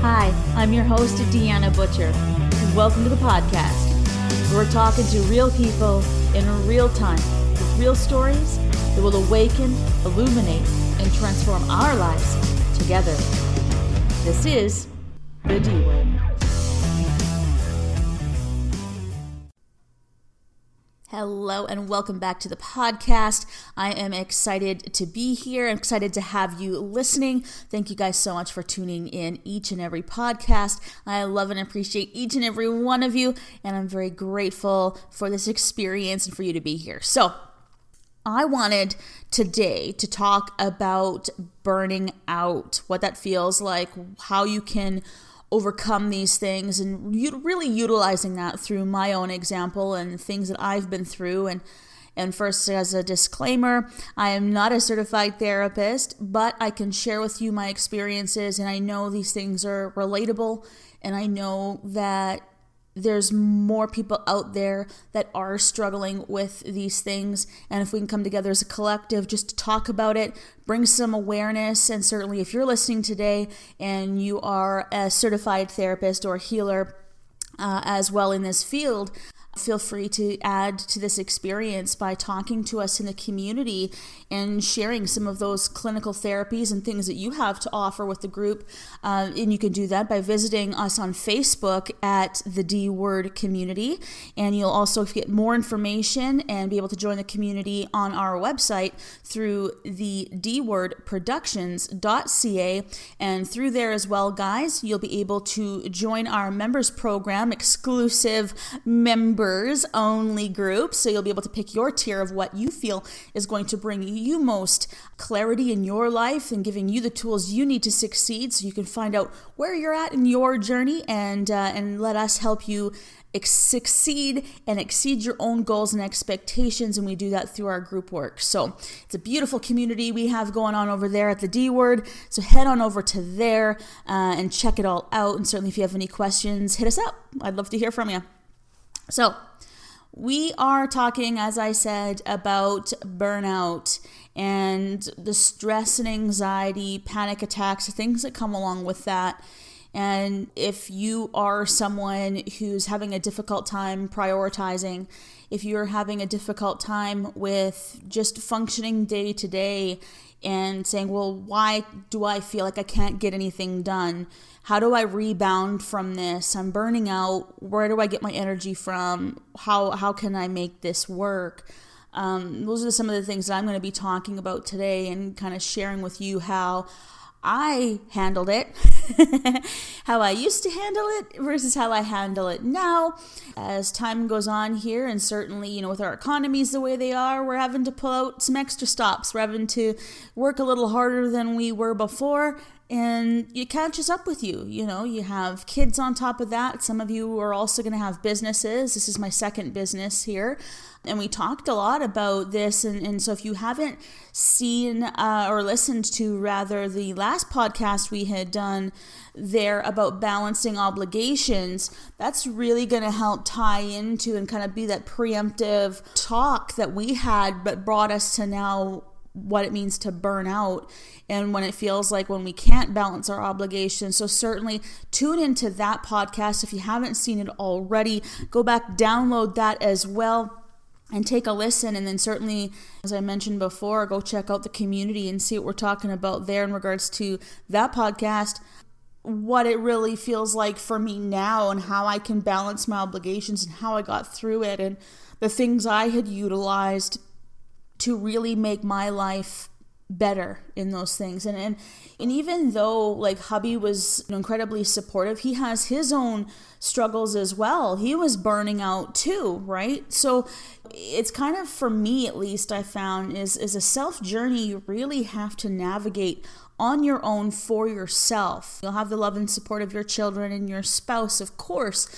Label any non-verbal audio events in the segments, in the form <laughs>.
Hi, I'm your host, Deanna Butcher. And welcome to the podcast. We're talking to real people in real time with real stories that will awaken, illuminate, and transform our lives together. This is the D Word. Hello and welcome back to the podcast. I am excited to be here. I'm excited to have you listening. Thank you guys so much for tuning in each and every podcast. I love and appreciate each and every one of you, and I'm very grateful for this experience and for you to be here. So, I wanted today to talk about burning out, what that feels like, how you can overcome these things and really utilizing that through my own example and things that I've been through. And and first as a disclaimer, I am not a certified therapist, but I can share with you my experiences and I know these things are relatable and I know that there's more people out there that are struggling with these things. And if we can come together as a collective just to talk about it, bring some awareness, and certainly if you're listening today and you are a certified therapist or healer, uh, as well in this field, Feel free to add to this experience by talking to us in the community and sharing some of those clinical therapies and things that you have to offer with the group. Uh, and you can do that by visiting us on Facebook at the D Word Community. And you'll also get more information and be able to join the community on our website through the dwordproductions.ca. And through there as well, guys, you'll be able to join our members program, exclusive member members only group. So you'll be able to pick your tier of what you feel is going to bring you most clarity in your life and giving you the tools you need to succeed so you can find out where you're at in your journey and, uh, and let us help you succeed and exceed your own goals and expectations. And we do that through our group work. So it's a beautiful community we have going on over there at the D Word. So head on over to there uh, and check it all out. And certainly, if you have any questions, hit us up. I'd love to hear from you. So, we are talking, as I said, about burnout and the stress and anxiety, panic attacks, things that come along with that. And if you are someone who's having a difficult time prioritizing, if you're having a difficult time with just functioning day to day and saying, well, why do I feel like I can't get anything done? How do I rebound from this? I'm burning out. Where do I get my energy from? How, how can I make this work? Um, those are some of the things that I'm going to be talking about today and kind of sharing with you how I handled it, <laughs> how I used to handle it versus how I handle it now. As time goes on here, and certainly, you know, with our economies the way they are, we're having to pull out some extra stops. We're having to work a little harder than we were before and it catches up with you. You know, you have kids on top of that. Some of you are also going to have businesses. This is my second business here. And we talked a lot about this. And, and so if you haven't seen uh, or listened to, rather, the last podcast we had done there about balancing obligations, that's really going to help tie into and kind of be that preemptive talk that we had, but brought us to now what it means to burn out and when it feels like when we can't balance our obligations. So, certainly tune into that podcast. If you haven't seen it already, go back, download that as well. And take a listen, and then certainly, as I mentioned before, go check out the community and see what we're talking about there in regards to that podcast what it really feels like for me now and how I can balance my obligations and how I got through it and the things I had utilized to really make my life better in those things. And and and even though like hubby was incredibly supportive he has his own struggles as well. He was burning out too right? So it's kind of for me at least i found is is a self journey you really have to navigate on your own for yourself. You'll have the love and support of your children and your spouse of course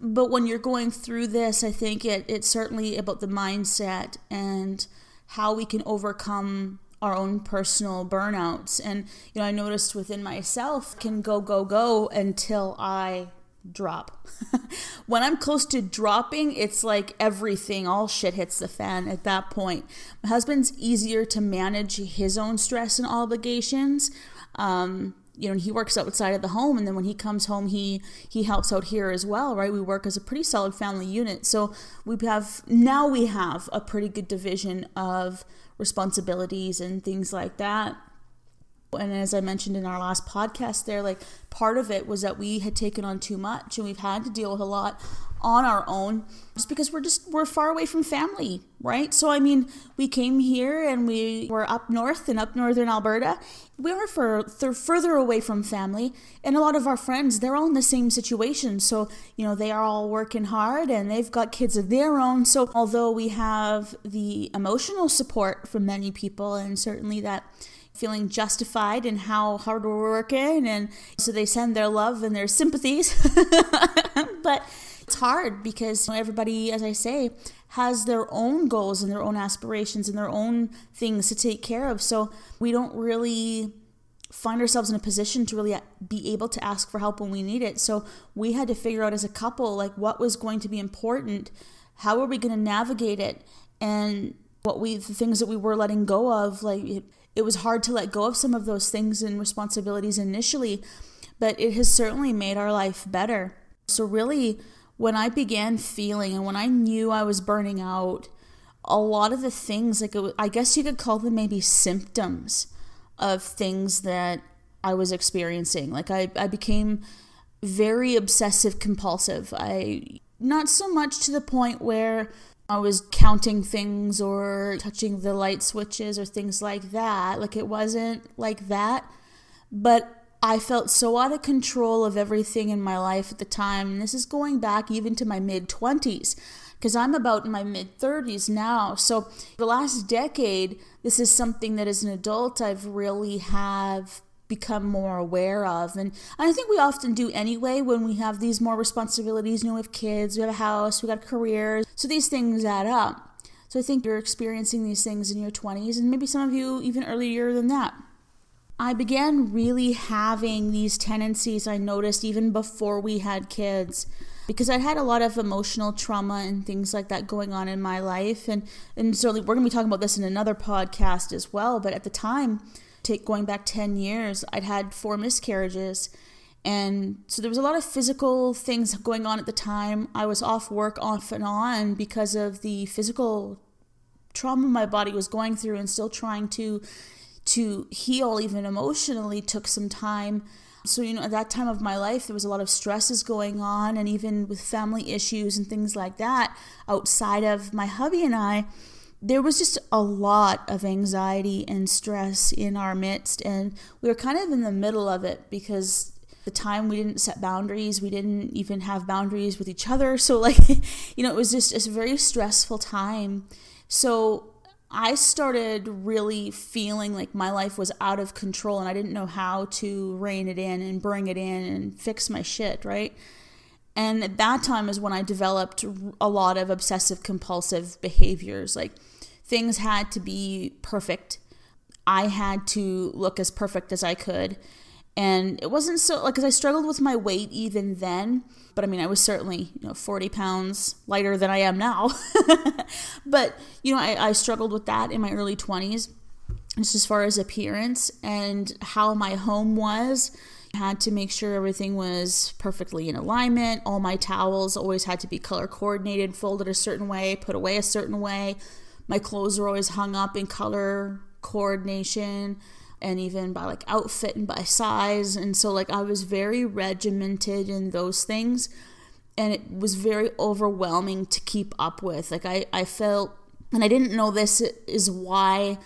but when you're going through this i think it it's certainly about the mindset and how we can overcome our own personal burnouts. And, you know, I noticed within myself can go, go, go until I drop. <laughs> when I'm close to dropping, it's like everything, all shit hits the fan at that point. My husband's easier to manage his own stress and obligations. Um, you know he works outside of the home and then when he comes home he he helps out here as well right? We work as a pretty solid family unit. So we have now we have a pretty good division of responsibilities and things like that. And as I mentioned in our last podcast, there, like part of it was that we had taken on too much and we've had to deal with a lot on our own just because we're just we're far away from family right? So i mean we came here and we were up north and up northern alberta. We were for, further away from family. And a lot of our friends they're all in the same situation. So you know they are all working hard and they've got kids of their own. So although we have the emotional support from many people and certainly that feeling justified in how hard we're working and so they send their love and their sympathies. <laughs> But it's hard because everybody, as I say, has their own goals and their own aspirations and their own things to take care of. So we don't really find ourselves in a position to really uh, be able to ask for help when we need it. So we had to figure out as a couple like what was going to be important, how are we going to navigate it, and what we the things that we were letting go of. Like it, it was hard to let go of some of those things and responsibilities initially, but it has certainly made our life better. So really when I began feeling and when I knew I was burning out, a lot of the things, like was, I guess you could call them maybe symptoms of things that I was experiencing. Like I, I became very obsessive compulsive. I not so much to the point where I was counting things or touching the light switches or things like that. Like it wasn't like that, but I felt so out of control of everything in my life at the time. And this is going back even to my mid 20s because I'm about in my mid 30s now. So the last decade, this is something that as an adult I've really have become more aware of. And I think we often do anyway when we have these more responsibilities. You know, we have kids, we have a house, we got careers. So these things add up. So I think you're experiencing these things in your 20s and maybe some of you even earlier than that. I began really having these tendencies I noticed even before we had kids because I had a lot of emotional trauma and things like that going on in my life and and so we're going to be talking about this in another podcast as well but at the time take going back 10 years I'd had four miscarriages and so there was a lot of physical things going on at the time. I was off work off and on because of the physical trauma my body was going through and still trying to to heal even emotionally took some time. So you know at that time of my life there was a lot of stresses going on and even with family issues and things like that outside of my hubby and i there was just a lot of anxiety and stress in our midst. And we were kind of in the middle of it because the time we didn't set boundaries we didn't even have boundaries with each other. So like <laughs> you know it was just a very stressful time. So I started really feeling like my life was out of control and I didn't know how to rein it in and bring it in and fix my shit, right? And at that time is when I developed a lot of obsessive compulsive behaviors. Like things had to be perfect. I had to look as perfect as I could. And it wasn't so like, cause I struggled with my weight even then but I mean, I was certainly, you know, 40 pounds lighter than I am now. <laughs> but, you know, I, I struggled with that in my early 20s, just as far as appearance and how my home was. I had to make sure everything was perfectly in alignment. All my towels always had to be color coordinated, folded a certain way, put away a certain way. My clothes were always hung up in color coordination and even by like outfit and by size. And so, like, I was very regimented in those things. And it was very overwhelming to keep up with. Like, I, I felt, and I didn't know this is why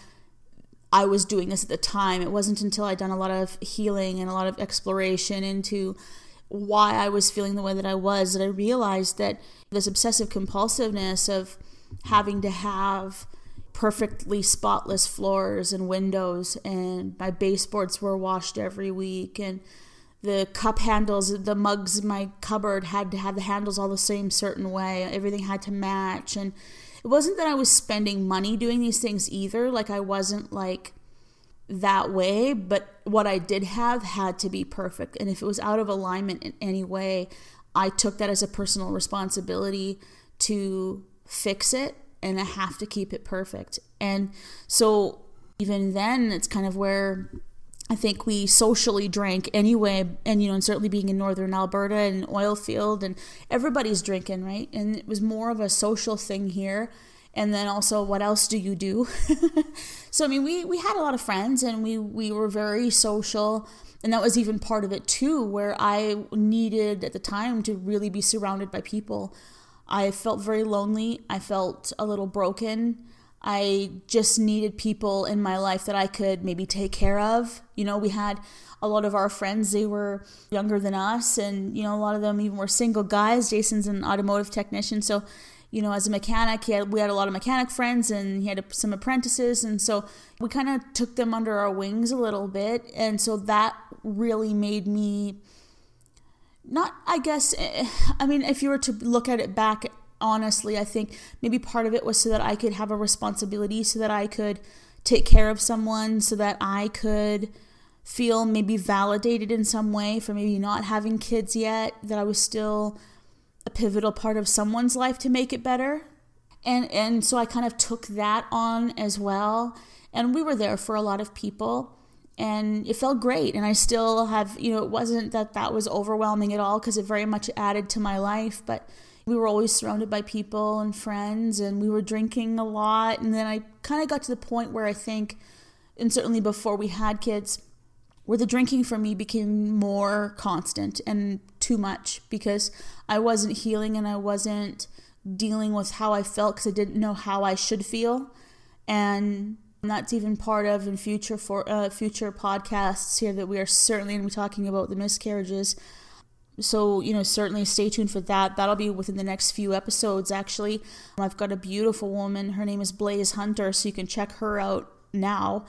I was doing this at the time. It wasn't until I'd done a lot of healing and a lot of exploration into why I was feeling the way that I was that I realized that this obsessive compulsiveness of having to have perfectly spotless floors and windows and my baseboards were washed every week and the cup handles the mugs in my cupboard had to have the handles all the same certain way. Everything had to match and it wasn't that i was spending money doing these things either. Like i wasn't like that way but what i did have had to be perfect. And if it was out of alignment in any way i took that as a personal responsibility to fix it and I have to keep it perfect. And so even then, it's kind of where I think we socially drank anyway, and you know, and certainly being in northern Alberta and oil field, and everybody's drinking, right? And it was more of a social thing here. And then also, what else do you do? <laughs> so I mean, we we had a lot of friends, and we we were very social, and that was even part of it too, where I needed at the time to really be surrounded by people. I felt very lonely. I felt a little broken I just needed people in my life that I could maybe take care of. You know, we had a lot of our friends, they were younger than us, and, you know, a lot of them even were single guys. Jason's an automotive technician. So, you know, as a mechanic, had, we had a lot of mechanic friends and he had some apprentices. And so we kind of took them under our wings a little bit. And so that really made me not, I guess, eh, I mean, if you were to look at it back honestly, I think maybe part of it was so that I could have a responsibility, so that I could take care of someone, so that I could feel maybe validated in some way for maybe not having kids yet, that I was still a pivotal part of someone's life to make it better. And and so I kind of took that on as well. And we were there for a lot of people and it felt great. And i still have you know it wasn't that that was overwhelming at all because it very much added to my life but we were always surrounded by people and friends and we were drinking a lot. And then i kind of got to the point where i think and certainly before we had kids where the drinking for me became more constant and too much because i wasn't healing and i wasn't dealing with how i felt because i didn't know how i should feel. And that's even part of in future for uh, future podcasts here that we are certainly going to be talking about the miscarriages. So you know certainly stay tuned for that. That'll be within the next few episodes actually. I've got a beautiful woman. Her name is blaze hunter so you can check her out now.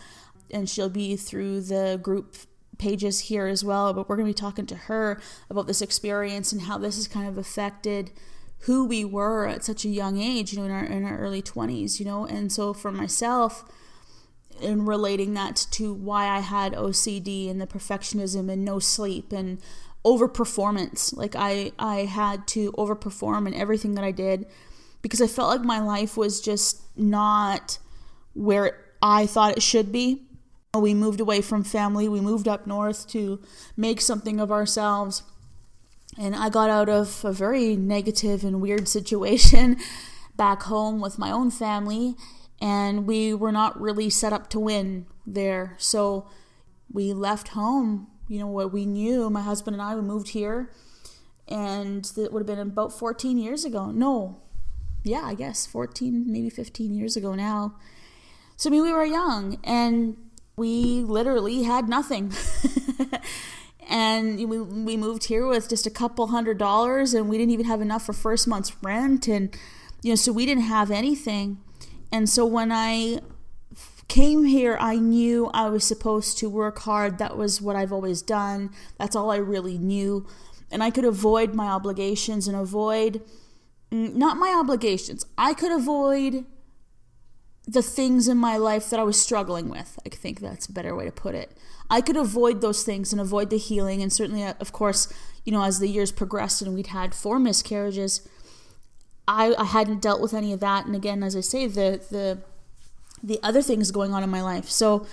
And she'll be through the group pages here as well but we're going to be talking to her about this experience and how this has kind of affected who we were at such a young age you know in our in our early 20s you know? And so for myself in relating that to why I had OCD and the perfectionism and no sleep and overperformance. Like I I had to overperform in everything that I did because I felt like my life was just not where I thought it should be. We moved away from family. We moved up north to make something of ourselves. And I got out of a very negative and weird <laughs> situation back home with my own family and we were not really set up to win there. So we left home you know what we knew. My husband and i we moved here and it would have been about 14 years ago. No yeah i guess 14 maybe 15 years ago now. So i mean we were young and we literally had nothing. <laughs> And we, we moved here with just a couple hundred dollars and we didn't even have enough for first month's rent and you know so we didn't have anything and so when i came here, I knew I was supposed to work hard. That was what I've always done. That's all I really knew. And I could avoid my obligations and avoid, mm, not my obligations, I could avoid the things in my life that I was struggling with. I think that's a better way to put it. I could avoid those things and avoid the healing. And certainly, uh, of course, you know, as the years progressed and we'd had four miscarriages, I, I hadn't dealt with any of that. And again, as I say, the the the other things going on in my life. So,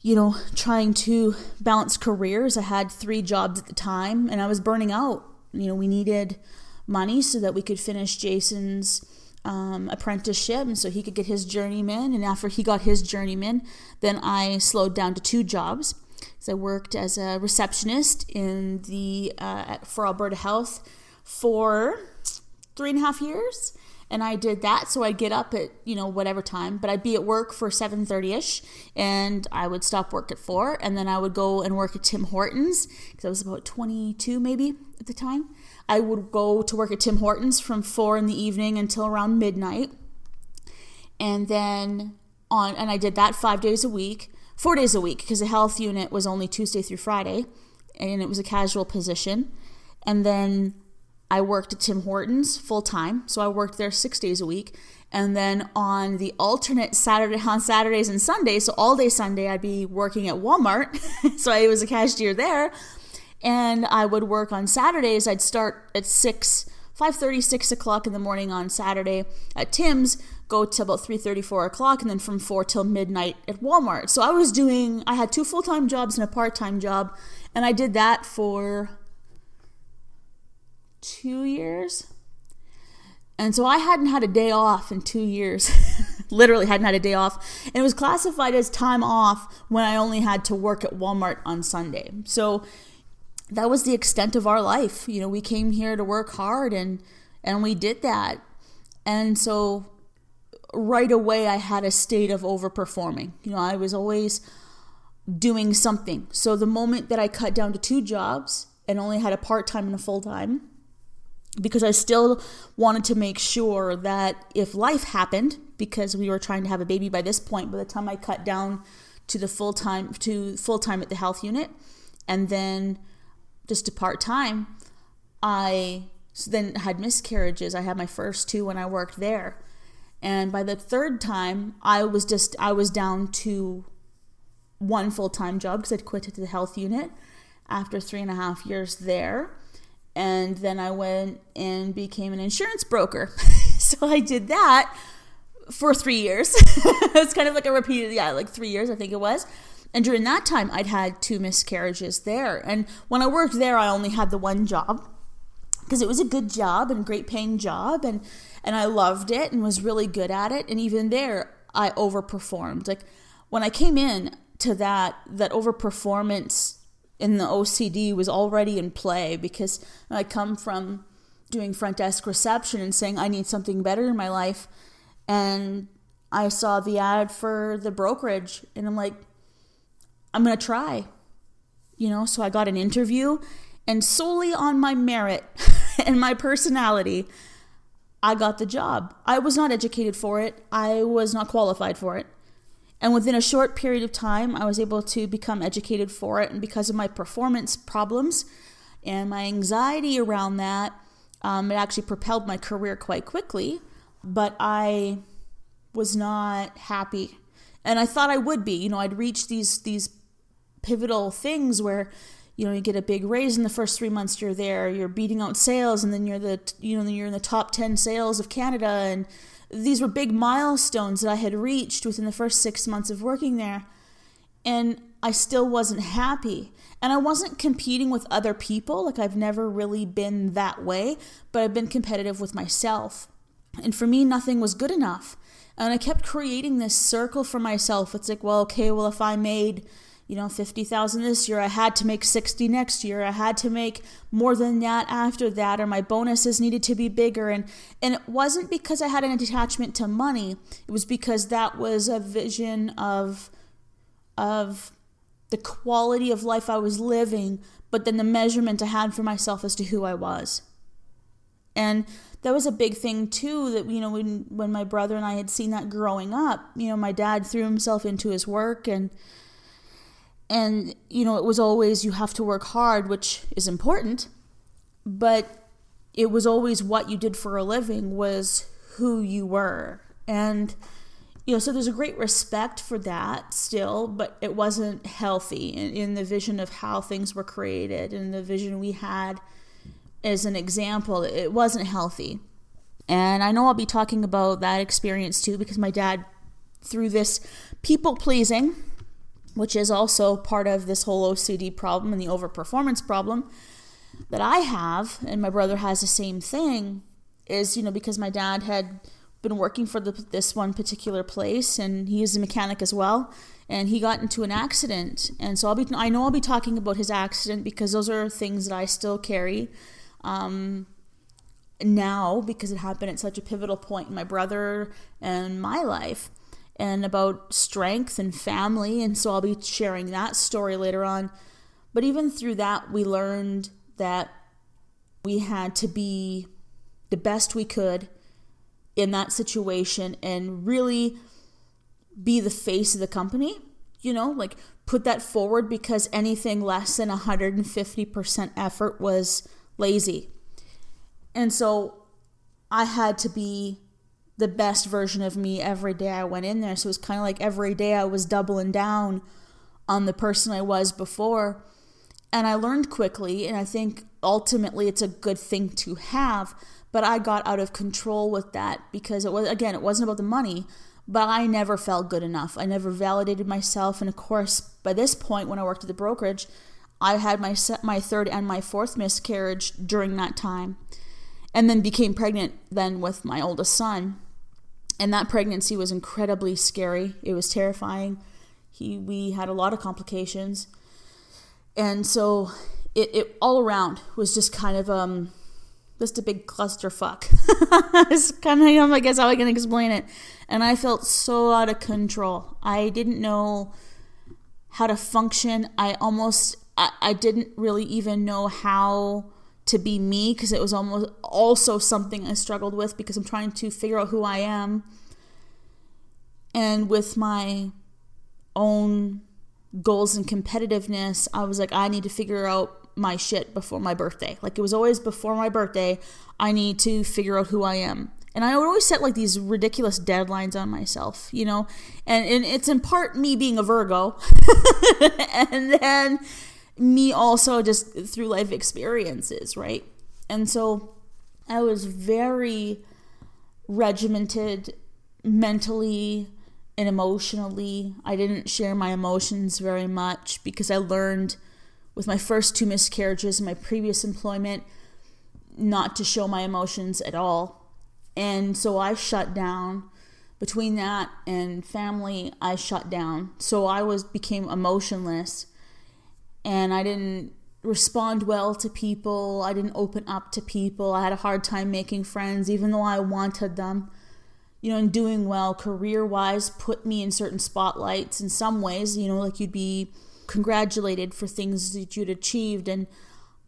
you know, trying to balance careers. I had three jobs at the time and I was burning out. You know, we needed money so that we could finish Jason's um, apprenticeship and so he could get his journeyman. And after he got his journeyman, then I slowed down to two jobs. So I worked as a receptionist in the uh, for Alberta Health for three and a half years and I did that. So I'd get up at you know whatever time, but I'd be at work for seven thirty ish, and I would stop work at four, and then I would go and work at Tim Hortons because I was about twenty two maybe at the time. I would go to work at Tim Hortons from four in the evening until around midnight, and then on and I did that five days a week, four days a week because the health unit was only Tuesday through Friday, and it was a casual position, and then I worked at Tim Hortons full time, so I worked there six days a week. And then on the alternate Saturday, <laughs> on Saturdays and Sundays, so all day Sunday, I'd be working at Walmart. <laughs> so I was a cashier there. And I would work on Saturdays. I'd start at 6, 5.30, 6 o'clock in the morning on Saturday at Tim's, go to about 3.30 4 o'clock and then from 4 till midnight at walmart so i was doing i had two full-time jobs and a part-time job and i did that for two years. And so i hadn't had a day off in two years. <laughs> Literally hadn't had a day off. And it was classified as time off when i only had to work at walmart on sunday. So that was the extent of our life. You know we came here to work hard and and we did that. And so right away I had a state of overperforming. You know, I was always doing something. So the moment that I cut down to two jobs and only had a part time and a full time, because I still wanted to make sure that if life happened, because we were trying to have a baby by this point, by the time I cut down to the full time to full time at the health unit, and then just to part time, I then had miscarriages. I had my first two when I worked there. And by the third time, I was just I was down to one full time job because I'd quit at the health unit after three and a half years there. And then I went and became an insurance broker. <laughs> so I did that for three years. <laughs> it's kind of like a repeated, yeah, like three years, I think it was. And during that time, I'd had two miscarriages there. And when I worked there, I only had the one job because it was a good job and great paying job. And and I loved it and was really good at it. And even there, I overperformed. Like when I came in to that, that overperformance in the OCD was already in play because I come from doing front desk reception and saying I need something better in my life, and I saw the ad for the brokerage, and I'm like, I'm gonna try, you know. So I got an interview, and solely on my merit <laughs> and my personality, I got the job. I was not educated for it, I was not qualified for it. And within a short period of time, I was able to become educated for it. And because of my performance problems and my anxiety around that, um, it actually propelled my career quite quickly. But I was not happy. And I thought I would be. You know, I'd reach these these pivotal things where you know you get a big raise in the first three months you're there you're beating out sales and then you're the you know you're in the top 10 sales of canada and these were big milestones that i had reached within the first six months of working there and i still wasn't happy. And i wasn't competing with other people like i've never really been that way but i've been competitive with myself. And for me nothing was good enough. And i kept creating this circle for myself. It's like well okay well if i made you know 50,000 this year I had to make 60 next year I had to make more than that after that or my bonuses needed to be bigger. And and it wasn't because I had an attachment to money it was because that was a vision of of the quality of life I was living but then the measurement I had for myself as to who I was. And that was a big thing too that you know when when my brother and I had seen that growing up you know my dad threw himself into his work and and, you know, it was always you have to work hard, which is important, but it was always what you did for a living was who you were. And, you know, so there's a great respect for that still, but it wasn't healthy in, in the vision of how things were created and the vision we had as an example. It wasn't healthy. And I know I'll be talking about that experience too because my dad, through this people pleasing, which is also part of this whole OCD problem and the overperformance problem that I have, and my brother has the same thing, is, you know, because my dad had been working for the, this one particular place and he is a mechanic as well and he got into an accident. And so I'll be I know I'll be talking about his accident because those are things that I still carry um, now because it happened at such a pivotal point in my brother and my life and about strength and family. And so I'll be sharing that story later on. But even through that, we learned that we had to be the best we could in that situation and really be the face of the company, you know, like put that forward because anything less than 150% effort was lazy. And so I had to be the best version of me every day I went in there. So it was kind of like every day I was doubling down on the person I was before. And I learned quickly, and I think ultimately it's a good thing to have. but I got out of control with that because it was again, it wasn't about the money, but I never felt good enough. I never validated myself, and of course, by this point, when I worked at the brokerage, I had my my third and my fourth miscarriage during that time, and then became pregnant then with my oldest son, and that pregnancy was incredibly scary. It was terrifying. He we had a lot of complications, and so it, it all around was just kind of um just a big clusterfuck. <laughs> it's kind of, I guess, how I can explain it. And I felt so out of control. I didn't know how to function. I almost, I, I didn't really even know how to be me because it was almost also something I struggled with because I'm trying to figure out who I am. And with my own goals and competitiveness, I was like, I need to figure out my shit before my birthday. Like it was always before my birthday, I need to figure out who I am. And I would always set like these ridiculous deadlines on myself, you know? And, and it's in part me being a Virgo. <laughs> and then me also just through life experiences, right? And so I was very regimented mentally and emotionally. I didn't share my emotions very much because I learned with my first two miscarriages in my previous employment not to show my emotions at all. And so I shut down. Between that and family, I shut down. So I was became emotionless and I didn't respond well to people. I didn't open up to people. I had a hard time making friends even though I wanted them. You know, and doing well career wise put me in certain spotlights in some ways, you know, like you'd be congratulated for things that you'd achieved and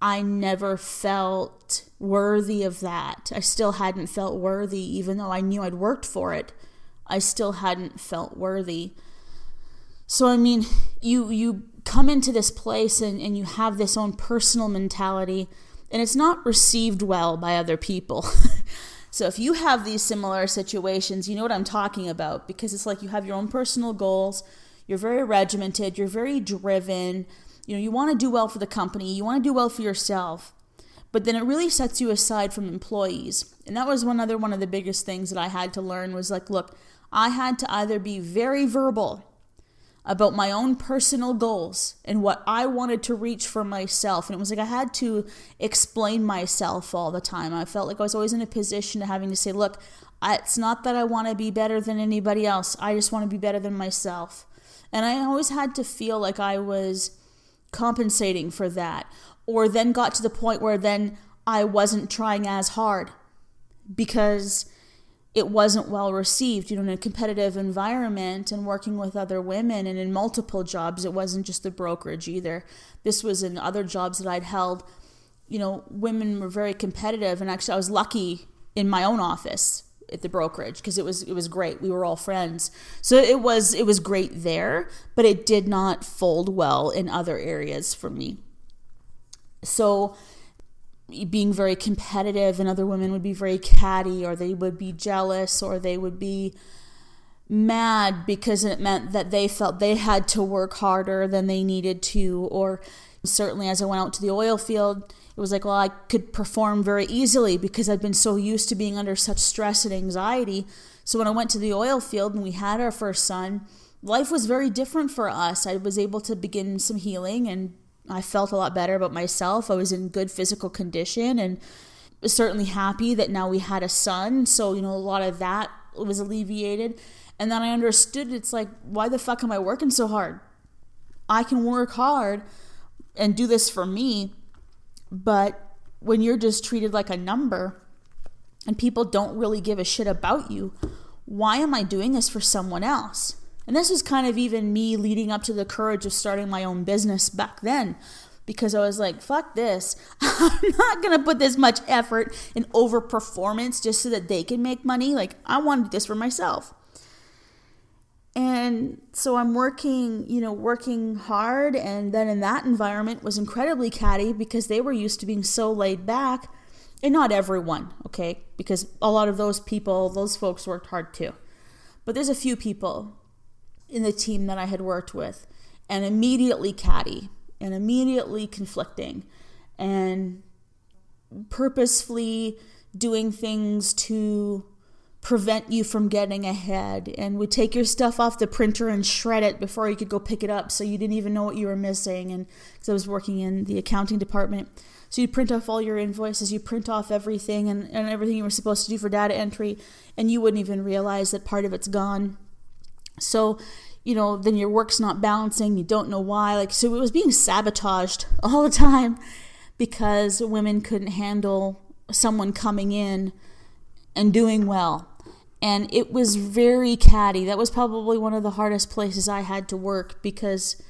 I never felt worthy of that. I still hadn't felt worthy even though I knew I'd worked for it. I still hadn't felt worthy. So I mean, you you come into this place and, and you have this own personal mentality and it's not received well by other people. <laughs> so if you have these similar situations, you know what I'm talking about because it's like you have your own personal goals you're very regimented, you're very driven, you know, you want to do well for the company, you want to do well for yourself. But then it really sets you aside from employees. And that was one other one of the biggest things that I had to learn was like, look, I had to either be very verbal about my own personal goals and what I wanted to reach for myself. And it was like I had to explain myself all the time. I felt like I was always in a position of having to say, look, it's not that I want to be better than anybody else. I just want to be better than myself. And I always had to feel like I was compensating for that. Or then got to the point where then I wasn't trying as hard because it wasn't well received. You know, in a competitive environment and working with other women and in multiple jobs, it wasn't just the brokerage either. This was in other jobs that I'd held. You know, women were very competitive, and actually, I was lucky in my own office at the brokerage because it was it was great. We were all friends. So it was it was great there, but it did not fold well in other areas for me. So being very competitive and other women would be very catty or they would be jealous or they would be mad because it meant that they felt they had to work harder than they needed to or certainly as I went out to the oil field it was like, well, I could perform very easily because I'd been so used to being under such stress and anxiety. So when I went to the oil field and we had our first son, life was very different for us. I was able to begin some healing and I felt a lot better about myself. I was in good physical condition and was certainly happy that now we had a son. So, you know, a lot of that was alleviated. And then I understood it's like, why the fuck am I working so hard? I can work hard and do this for me but when you're just treated like a number and people don't really give a shit about you, why am I doing this for someone else? And this was kind of even me leading up to the courage of starting my own business back then because I was like, fuck this. <laughs> I'm not going to put this much effort in overperformance just so that they can make money. Like, I wanted this for myself. And so I'm working, you know, working hard. And then in that environment was incredibly catty because they were used to being so laid back. And not everyone, okay? Because a lot of those people, those folks worked hard too. But there's a few people in the team that I had worked with and immediately catty and immediately conflicting and purposefully doing things to prevent you from getting ahead and would take your stuff off the printer and shred it before you could go pick it up so you didn't even know what you were missing and because i was working in the accounting department. So you print off all your invoices you print off everything and, and everything you were supposed to do for data entry and you wouldn't even realize that part of it's gone so you know then your work's not balancing you don't know why like so it was being sabotaged <laughs> all the time because women couldn't handle someone coming in and doing well and it was very catty. That was probably one of the hardest places I had to work because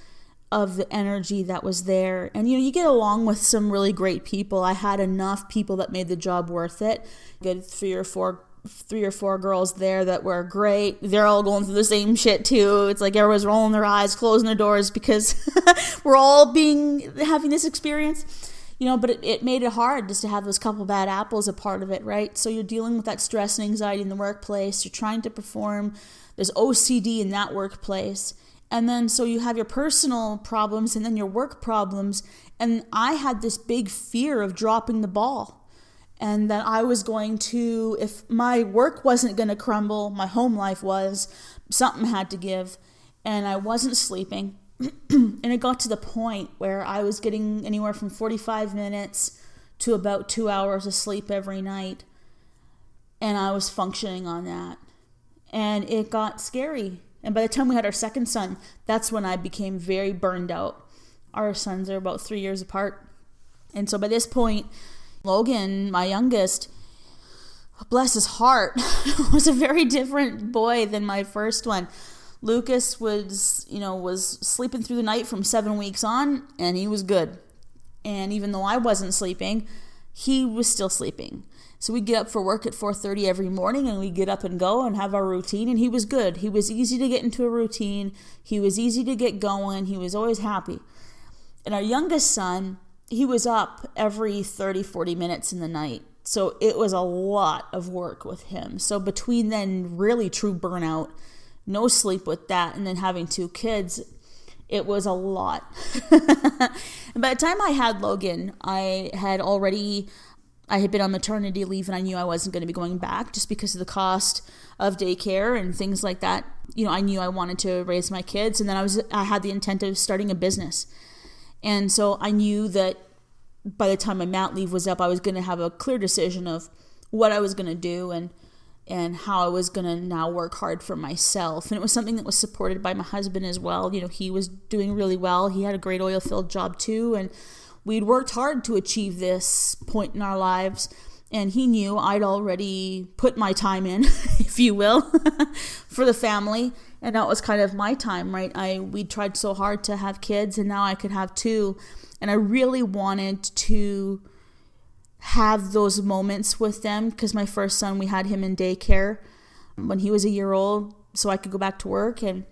of the energy that was there. And you know, you get along with some really great people. I had enough people that made the job worth it. Good three or four three or four girls there that were great. They're all going through the same shit too. It's like everyone's rolling their eyes, closing their doors because <laughs> we're all being having this experience you know, but it, it made it hard just to have those couple bad apples a part of it, right? So you're dealing with that stress and anxiety in the workplace. You're trying to perform. There's OCD in that workplace. And then so you have your personal problems and then your work problems. And I had this big fear of dropping the ball. And that I was going to, if my work wasn't going to crumble, my home life was, something had to give. And I wasn't sleeping. <clears throat> and it got to the point where I was getting anywhere from 45 minutes to about two hours of sleep every night. And I was functioning on that. And it got scary. And by the time we had our second son, that's when I became very burned out. Our sons are about three years apart. And so by this point, Logan, my youngest, bless his heart, <laughs> was a very different boy than my first one. Lucas was, you know, was sleeping through the night from seven weeks on, and he was good. And even though I wasn't sleeping, he was still sleeping. So we get up for work at 4:30 every morning, and we get up and go and have our routine. And he was good. He was easy to get into a routine. He was easy to get going. He was always happy. And our youngest son, he was up every 30, 40 minutes in the night. So it was a lot of work with him. So between then, really true burnout no sleep with that, and then having two kids, it was a lot. <laughs> by the time I had Logan, I had already I had been on maternity leave and I knew I wasn't going to be going back just because of the cost of daycare and things like that. You know, I knew I wanted to raise my kids and then I was I had the intent of starting a business. And so I knew that by the time my mat leave was up, I was going to have a clear decision of what I was going to do and and how I was going to now work hard for myself. And it was something that was supported by my husband as well. You know, he was doing really well. He had a great oil field job too. And we'd worked hard to achieve this point in our lives. And he knew I'd already put my time in, <laughs> if you will, <laughs> for the family. And that was kind of my time, right? I we tried so hard to have kids and now I could have two. And I really wanted to have those moments with them because my first son we had him in daycare when he was a year old so I could go back to work and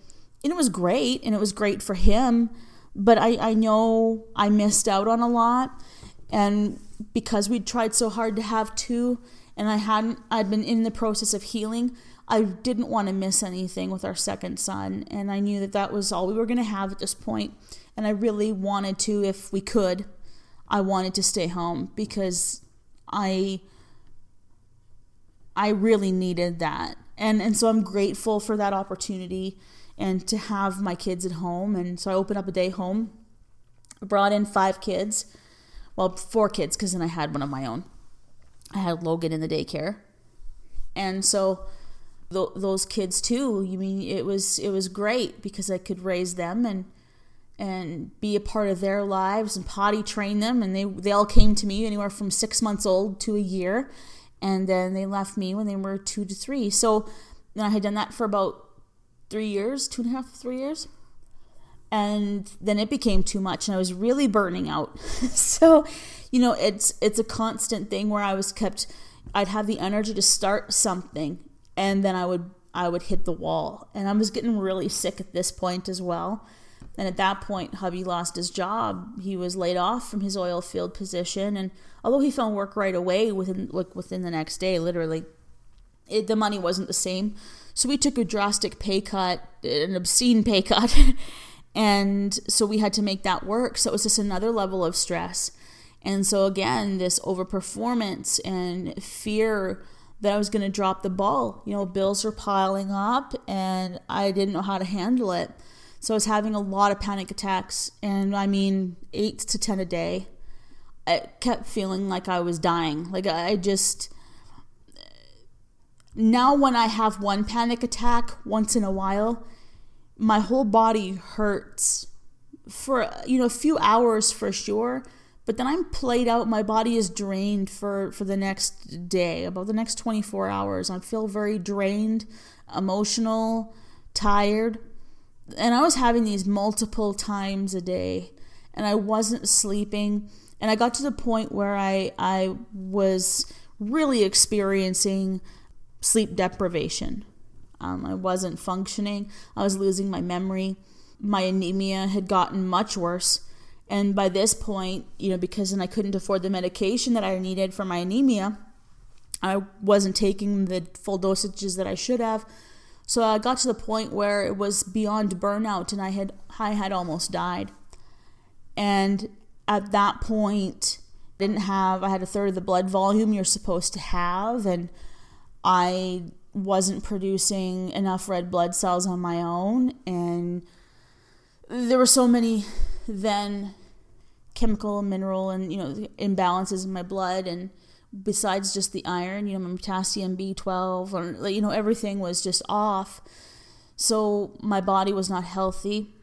and it was great and it was great for him but I, I know I missed out on a lot and because we tried so hard to have two and I hadn't I'd been in the process of healing I didn't want to miss anything with our second son and I knew that that was all we were going to have at this point. and I really wanted to if we could I wanted to stay home because I I really needed that. And and so I'm grateful for that opportunity and to have my kids at home and so I opened up a day home. Brought in five kids. Well, four kids cuz then I had one of my own. I had Logan in the daycare. And so th- those kids too, you mean it was it was great because I could raise them and and be a part of their lives and potty train them. And they, they all came to me anywhere from six months old to a year. And then they left me when they were two to three. So I had done that for about three years, two and a half, three years. And then it became too much and I was really burning out. <laughs> so, you know, it's it's a constant thing where I was kept I'd have the energy to start something and then I would I would hit the wall. And I was getting really sick at this point as well. And at that point, hubby lost his job. He was laid off from his oil field position, and although he found work right away, within like within the next day, literally, it, the money wasn't the same. So we took a drastic pay cut, an obscene pay cut, <laughs> and so we had to make that work. So it was just another level of stress. And so, again, this overperformance and fear that I was going to drop the ball. You know, bills were piling up and I didn't know how to handle it. So I was having a lot of panic attacks, and I mean, eight to 10 a day. I kept feeling like I was dying. Like, I just. Now, when I have one panic attack once in a while, my whole body hurts for, you know, a few hours for sure but then I'm played out. My body is drained for, for the next day, about the next 24 hours. I feel very drained, emotional, tired. And I was having these multiple times a day, and I wasn't sleeping. And I got to the point where I, I was really experiencing sleep deprivation. Um, I wasn't functioning, I was losing my memory. My anemia had gotten much worse and by this point, you know, because then I couldn't afford the medication that I needed for my anemia, I wasn't taking the full dosages that I should have. So I got to the point where it was beyond burnout and I had I had almost died. And at that point, didn't have I had a third of the blood volume you're supposed to have and I wasn't producing enough red blood cells on my own and there were so many then chemical, mineral, and you know imbalances in my blood, and besides just the iron, you know, my potassium, B12, or you know everything was just off. So my body was not healthy,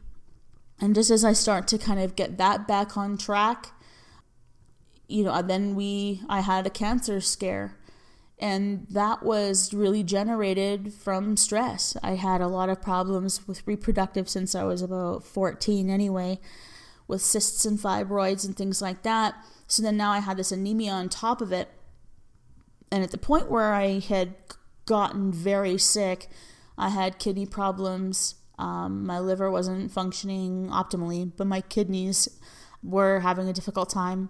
and just as I start to kind of get that back on track, you know, then we I had a cancer scare and that was really generated from stress. I had a lot of problems with reproductive since I was about 14 anyway, with cysts and fibroids and things like that. So then now I had this anemia on top of it. And at the point where I had gotten very sick, I had kidney problems. Um, my liver wasn't functioning optimally, but my kidneys were having a difficult time.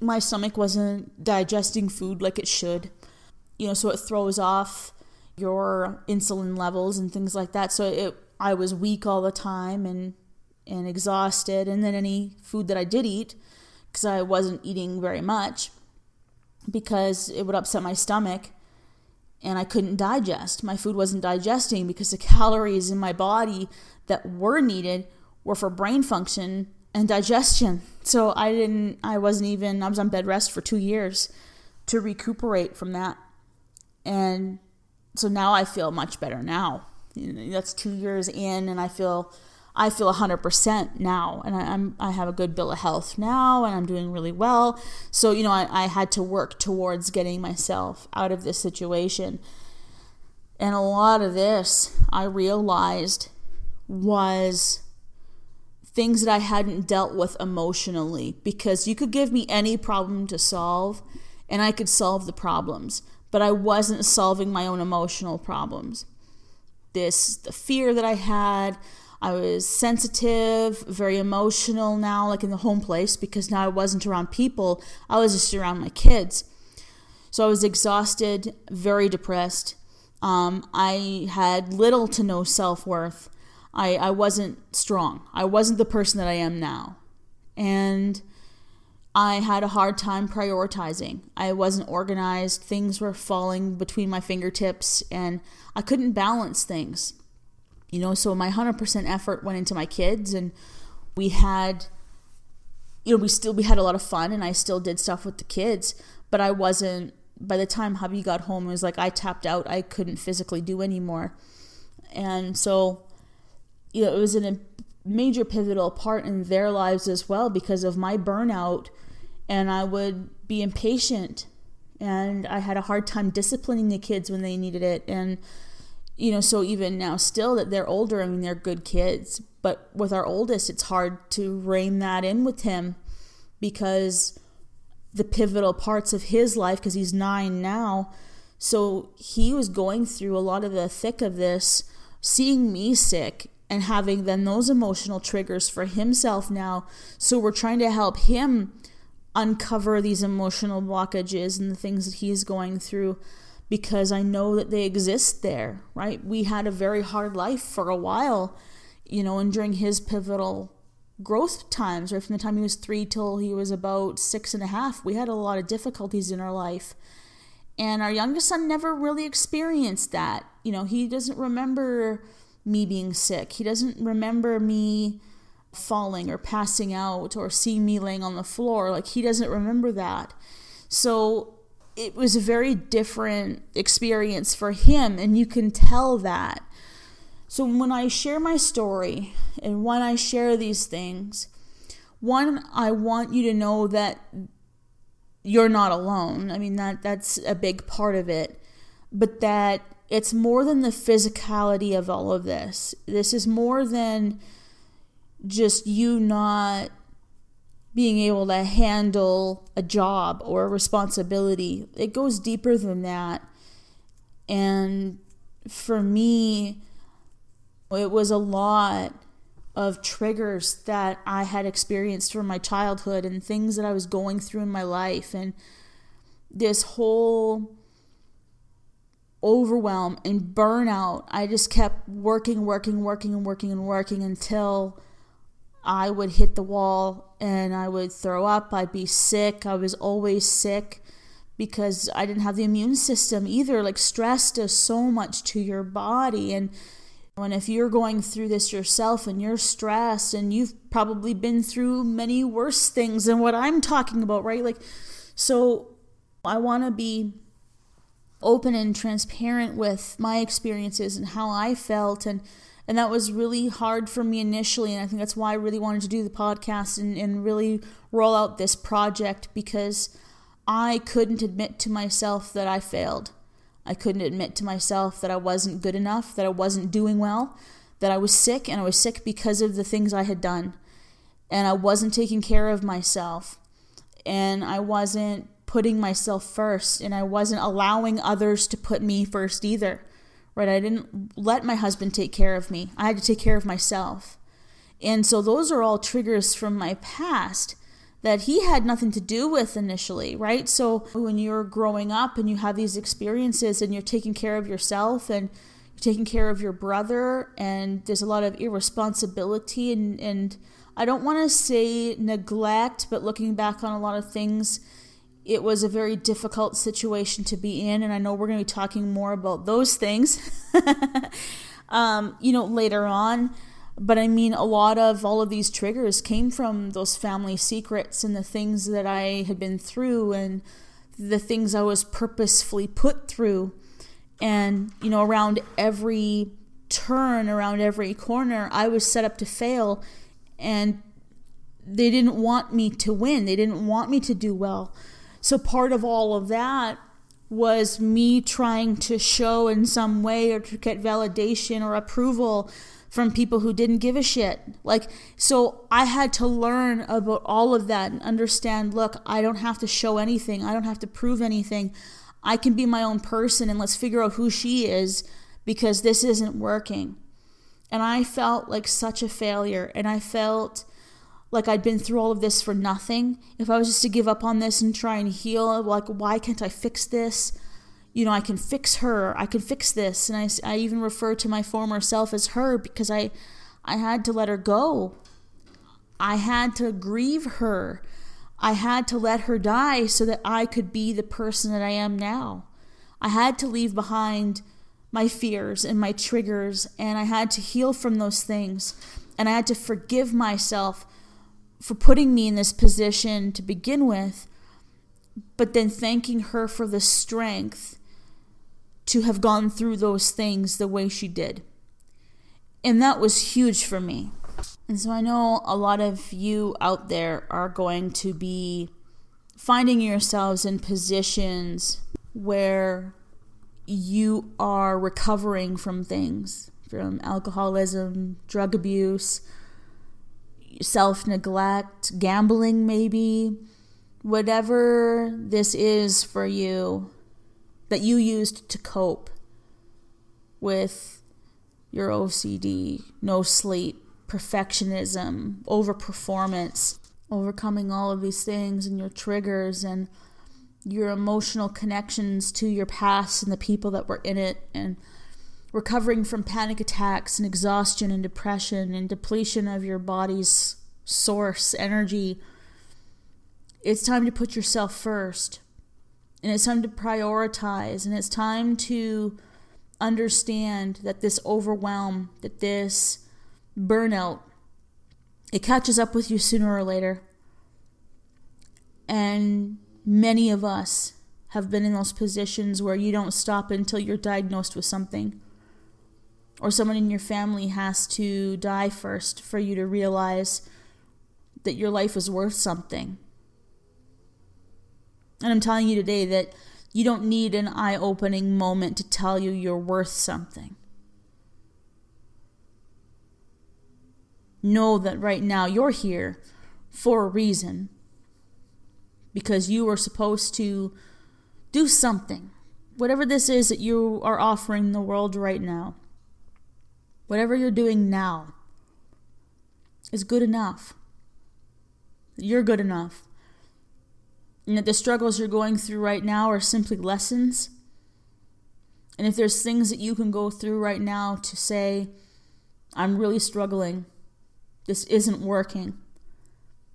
My stomach wasn't digesting food like it should you know, so it throws off your insulin levels and things like that. So it, I was weak all the time and and exhausted. And then any food that I did eat, because I wasn't eating very much, because it would upset my stomach, and I couldn't digest. My food wasn't digesting because the calories in my body that were needed were for brain function and digestion. So I didn't. I wasn't even. I was on bed rest for two years to recuperate from that and so now I feel much better now. That's two years in, and I feel I feel 100% now, and I, am I have a good bill of health now, and I'm doing really well. So you know, I, I had to work towards getting myself out of this situation, and a lot of this I realized was things that I hadn't dealt with emotionally because you could give me any problem to solve, and I could solve the problems but I wasn't solving my own emotional problems. This, the fear that I had, I was sensitive, very emotional now, like in the home place, because now I wasn't around people, I was just around my kids. So I was exhausted, very depressed. Um, I had little to no self worth. I, I wasn't strong. I wasn't the person that I am now. And I had a hard time prioritizing. I wasn't organized. Things were falling between my fingertips and I couldn't balance things. You know, so my 100% effort went into my kids and we had you know, we still we had a lot of fun and I still did stuff with the kids, but I wasn't by the time hubby got home it was like I tapped out. I couldn't physically do anymore. And so you know, it was a major pivotal part in their lives as well because of my burnout and I would be impatient and I had a hard time disciplining the kids when they needed it and you know so even now still that they're older I mean they're good kids but with our oldest it's hard to rein that in with him because the pivotal parts of his life because he's 9 now. So he was going through a lot of the thick of this seeing me sick and having then those emotional triggers for himself now. So we're trying to help him uncover these emotional blockages and the things that he's going through because I know that they exist there, right? We had a very hard life for a while, you know, and during his pivotal growth times, right from the time he was three till he was about six and a half. We had a lot of difficulties in our life. And our youngest son never really experienced that. You know, he doesn't remember me being sick. He doesn't remember me falling or passing out or seeing me laying on the floor. Like, he doesn't remember that. So, it was a very different experience for him, and you can tell that. So, when I share my story and when I share these things, one, I want you to know that you're not alone. I mean that that's a big part of it. But that it's more than the physicality of all of this. This is more than just you not being able to handle a job or a responsibility. It goes deeper than that. And for me, it was a lot of triggers that I had experienced from my childhood and things that I was going through in my life and this whole overwhelm and burnout. I just kept working, working, working, and working and working until I would hit the wall and I would throw up. I'd be sick. I was always sick because I didn't have the immune system either. Like stress does so much to your body and and if you're going through this yourself and you're stressed and you've probably been through many worse things than what I'm talking about, right? Like, so I want to be open and transparent with my experiences and how I felt and and that was really hard for me initially and I think that's why I really wanted to do the podcast and, and really roll out this project because I couldn't admit to myself that I failed. I couldn't admit to myself that I wasn't good enough, that I wasn't doing well, that I was sick, and I was sick because of the things I had done. And I wasn't taking care of myself. And I wasn't putting myself first. And I wasn't allowing others to put me first either. Right? I didn't let my husband take care of me. I had to take care of myself. And so those are all triggers from my past that he had nothing to do with initially, right? So when you're growing up and you have these experiences and you're taking care of yourself and you're taking care of your brother and there's a lot of irresponsibility and, and I don't want to say neglect, but looking back on a lot of things, it was a very difficult situation to be in. And I know we're going to be talking more about those things, <laughs> um, you know, later on. But I mean, a lot of all of these triggers came from those family secrets and the things that I had been through and the things I was purposefully put through. And, you know, around every turn, around every corner, I was set up to fail. And they didn't want me to win, they didn't want me to do well. So part of all of that was me trying to show in some way or to get validation or approval from people who didn't give a shit. Like, so I had to learn about all of that and understand look, I don't have to show anything, I don't have to prove anything. I can be my own person and let's figure out who she is because this isn't working. And I felt like such a failure and I felt like I'd been through all of this for nothing. If I was just to give up on this and try and heal, like, why can't I fix this? you know, I can fix her. I can fix this. And I, I even refer to my former self as her because I, I had to let her go. I had to grieve her. I had to let her die so that I could be the person that I am now. I had to leave behind my fears and my triggers, and I had to heal from those things. And I had to forgive myself for putting me in this position to begin with, but then thanking her for the strength to have gone through those things the way she did. And that was huge for me. And so I know a lot of you out there are going to be finding yourselves in positions where you are recovering from things from alcoholism, drug abuse, self neglect, gambling, maybe. Whatever this is for you, that you used to cope with your OCD, no sleep, perfectionism, overperformance, overcoming all of these things and your triggers and your emotional connections to your past and the people that were in it and recovering from panic attacks and exhaustion and depression and depletion of your body's source energy. It's time to put yourself first. And it's time to prioritize. And it's time to understand that this overwhelm, that this burnout, it catches up with you sooner or later. And many of us have been in those positions where you don't stop until you're diagnosed with something. Or someone in your family has to die first for you to realize that your life is worth something. And I'm telling you today that you don't need an eye opening moment to tell you you're worth something. Know that right now you're here for a reason because you are supposed to do something. Whatever this is that you are offering the world right now, whatever you're doing now is good enough. You're good enough. And that the struggles you're going through right now are simply lessons. And if there's things that you can go through right now to say, I'm really struggling, this isn't working.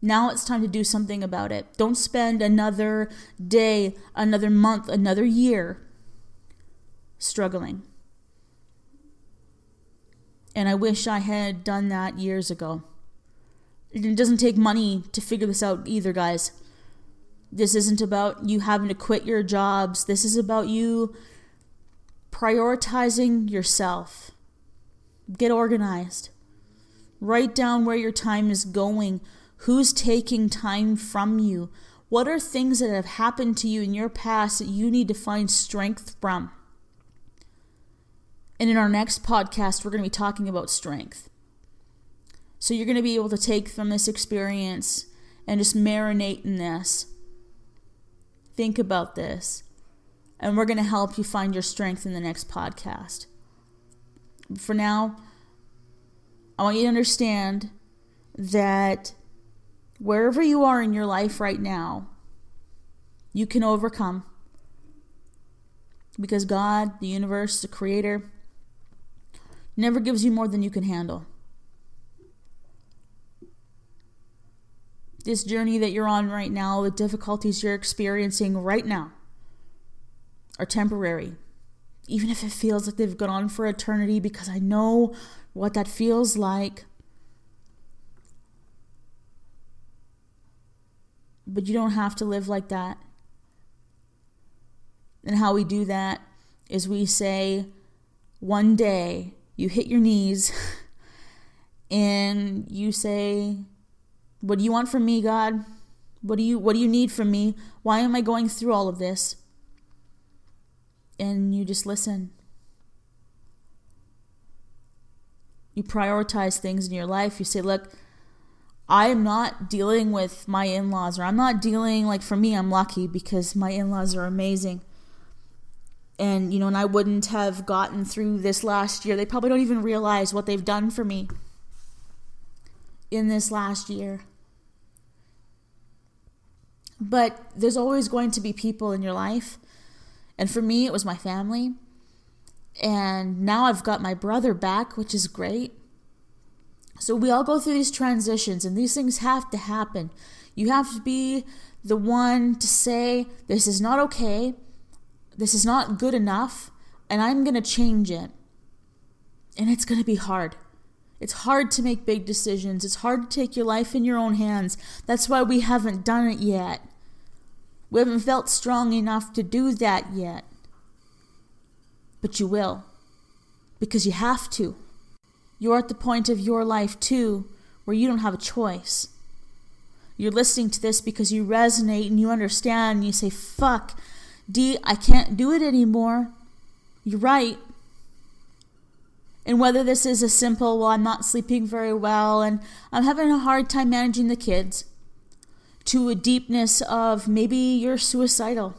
Now it's time to do something about it. Don't spend another day, another month, another year struggling. And I wish I had done that years ago. It doesn't take money to figure this out either, guys. This isn't about you having to quit your jobs. This is about you prioritizing yourself. Get organized. Write down where your time is going Who's taking time from you? What are things that have happened to you in your past that you need to find strength from? And in our next podcast, we're going to be talking about strength. So you're going to be able to take from this experience and just marinate in this. Think about this. And we're going to help you find your strength in the next podcast. For now, I want you to understand that wherever you are in your life right now, you can overcome. Because God, the universe, the creator, never gives you more than you can handle. This journey that you're on right now, the difficulties you're experiencing right now, are temporary. Even if it feels like they've gone on for eternity, because I know what that feels like. But you don't have to live like that. And how we do that is we say, one day you hit your knees and you say, What do you want from me, God? What do you what do you need from me? Why am I going through all of this? And you just listen. You prioritize things in your life. You say, look, I am not dealing with my in laws, or I'm not dealing, like, for me, I'm lucky because my in laws are amazing. And, you know, and I wouldn't have gotten through this last year. They probably don't even realize what they've done for me in this last year. But there's always going to be people in your life. And for me, it was my family. And now I've got my brother back, which is great. So we all go through these transitions, and these things have to happen. You have to be the one to say, This is not okay. This is not good enough, and I'm going to change it. And it's going to be hard. It's hard to make big decisions. It's hard to take your life in your own hands. That's why we haven't done it yet. We haven't felt strong enough to do that yet. But you will, because you have to. You're at the point of your life, too, where you don't have a choice. You're listening to this because you resonate and you understand and you say, fuck, D, I can't do it anymore. You're right. And whether this is a simple, well, I'm not sleeping very well and I'm having a hard time managing the kids, to a deepness of maybe you're suicidal.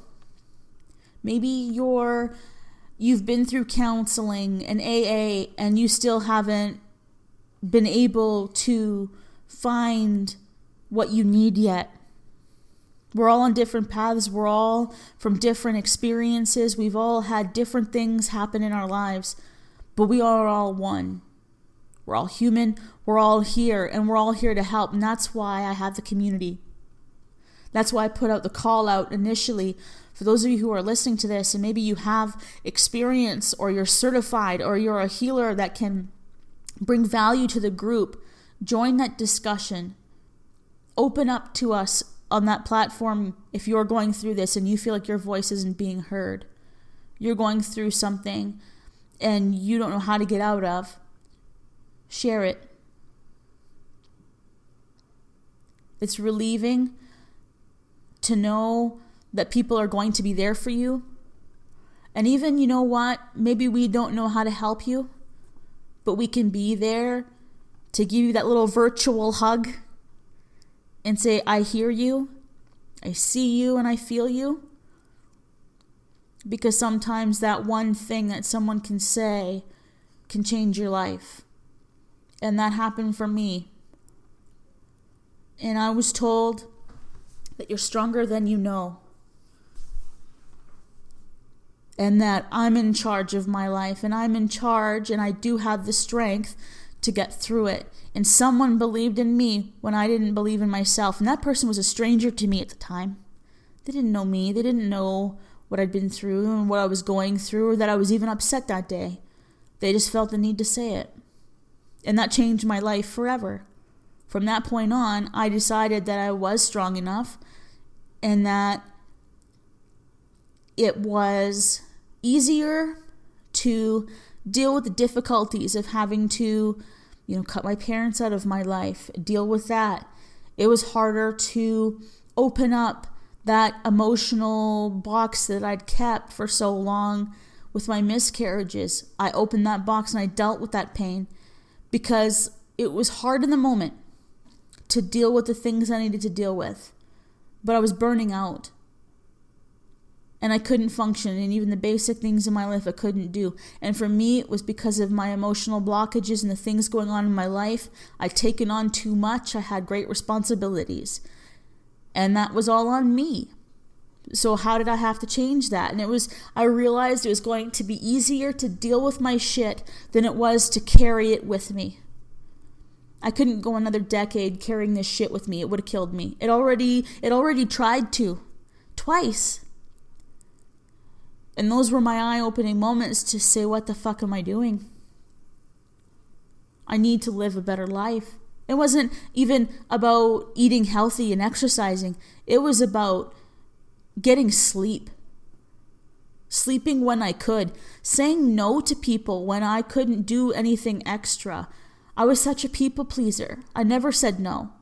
Maybe you're you've been through counseling and AA and you still haven't been able to find what you need yet. We're all on different paths. We're all from different experiences. We've all had different things happen in our lives, but we are all one. We're all human. We're all here, and we're all here to help. And that's why I have the community. That's why I put out the call out initially for those of you who are listening to this, and maybe you have experience, or you're certified, or you're a healer that can bring value to the group, join that discussion. Open up to us on that platform if you're going through this and you feel like your voice isn't being heard. You're going through something and you don't know how to get out of. Share it. It's relieving to know that people are going to be there for you. And even, you know what, maybe we don't know how to help you, but we can be there to give you that little virtual hug and say, I hear you, I see you, and I feel you. Because sometimes that one thing that someone can say can change your life. And that happened for me. And I was told that you're stronger than you know. And that I'm in charge of my life and I'm in charge and I do have the strength to get through it. And someone believed in me when I didn't believe in myself. And that person was a stranger to me at the time. They didn't know me, they didn't know what I'd been through and what I was going through, or that I was even upset that day. They just felt the need to say it. And that changed my life forever. From that point on, I decided that I was strong enough and that it was easier to deal with the difficulties of having to, you know, cut my parents out of my life, deal with that. It was harder to open up that emotional box that I'd kept for so long with my miscarriages. I opened that box and I dealt with that pain because it was hard in the moment to deal with the things I needed to deal with. But I was burning out and I couldn't function, and even the basic things in my life I couldn't do. And for me, it was because of my emotional blockages and the things going on in my life. I'd taken on too much, I had great responsibilities, and that was all on me. So, how did I have to change that? And it was, I realized it was going to be easier to deal with my shit than it was to carry it with me. I couldn't go another decade carrying this shit with me. It would have killed me. It already it already tried to. Twice. And those were my eye opening moments to say, what the fuck am I doing? I need to live a better life. It wasn't even about eating healthy and exercising, it was about getting sleep. Sleeping when I could, saying no to people when I couldn't do anything extra. I was such a people pleaser. I never said no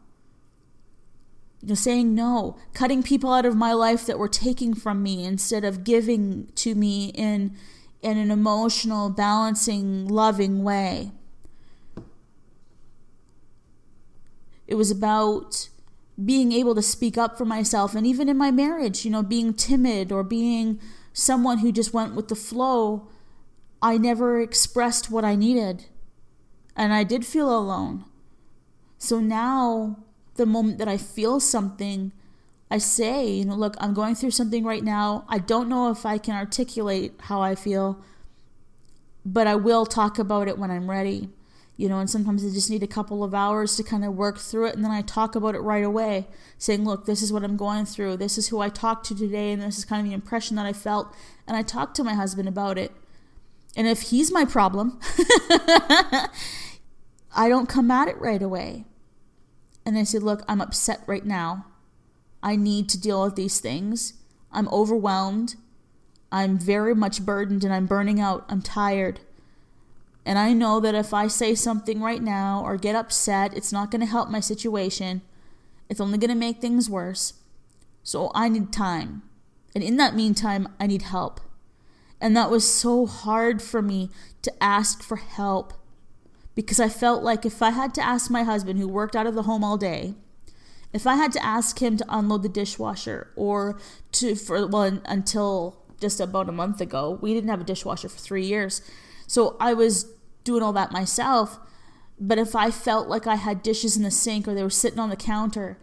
you know, saying no, cutting people out of my life that were taking from me instead of giving to me in in an emotional, balancing, loving way. It was about being able to speak up for myself and even in my marriage, you know, being timid or being someone who just went with the flow, I never expressed what I needed. And I did feel alone. So now the moment that I feel something, I say, you know, look, I'm going through something right now. I don't know if I can articulate how I feel, but I will talk about it when I'm ready. You know, and sometimes I just need a couple of hours to kind of work through it, and then I talk about it right away, saying, Look, this is what I'm going through. This is who I talked to today, and this is kind of the impression that I felt. And I talk to my husband about it. And if he's my problem, <laughs> I don't come at it right away and I said, Look, I'm upset right now. I need to deal with these things. I'm overwhelmed. I'm very much burdened and I'm burning out. I'm tired. And I know that if I say something right now or get upset, it's not going to help my situation. It's only going to make things worse. So I need time. And in that meantime, I need help. And that was so hard for me to ask for help because I felt like if I had to ask my husband, who worked out of the home all day, if I had to ask him to unload the dishwasher or to, for, well, until just about a month ago, we didn't have a dishwasher for three years. So I was doing all that myself. But if I felt like I had dishes in the sink or they were sitting on the counter,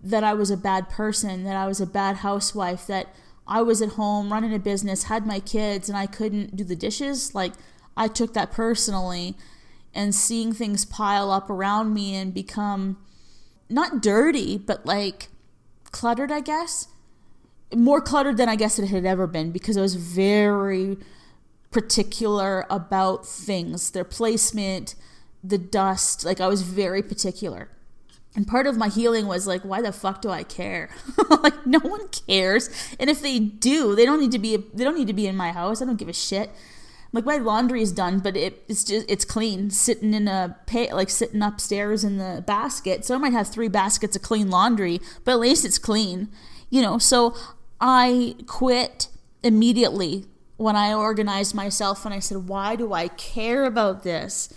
that I was a bad person, that I was a bad housewife, that I was at home running a business, had my kids, and I couldn't do the dishes, like I took that personally and seeing things pile up around me and become not dirty, but like cluttered, I guess. More cluttered than I guess it had ever been because I was very particular about things, their placement, the dust. Like I was very particular. And part of my healing was like, why the fuck do I care? <laughs> like no one cares. And if they do, they don't need to be they don't need to be in my house. I don't give a shit. Like my laundry is done, but it, it's just it's clean, sitting in a pay, like sitting upstairs in the basket. So I might have three baskets of clean laundry, but at least it's clean, you know. So I quit immediately when I organized myself and I said, why do I care about this?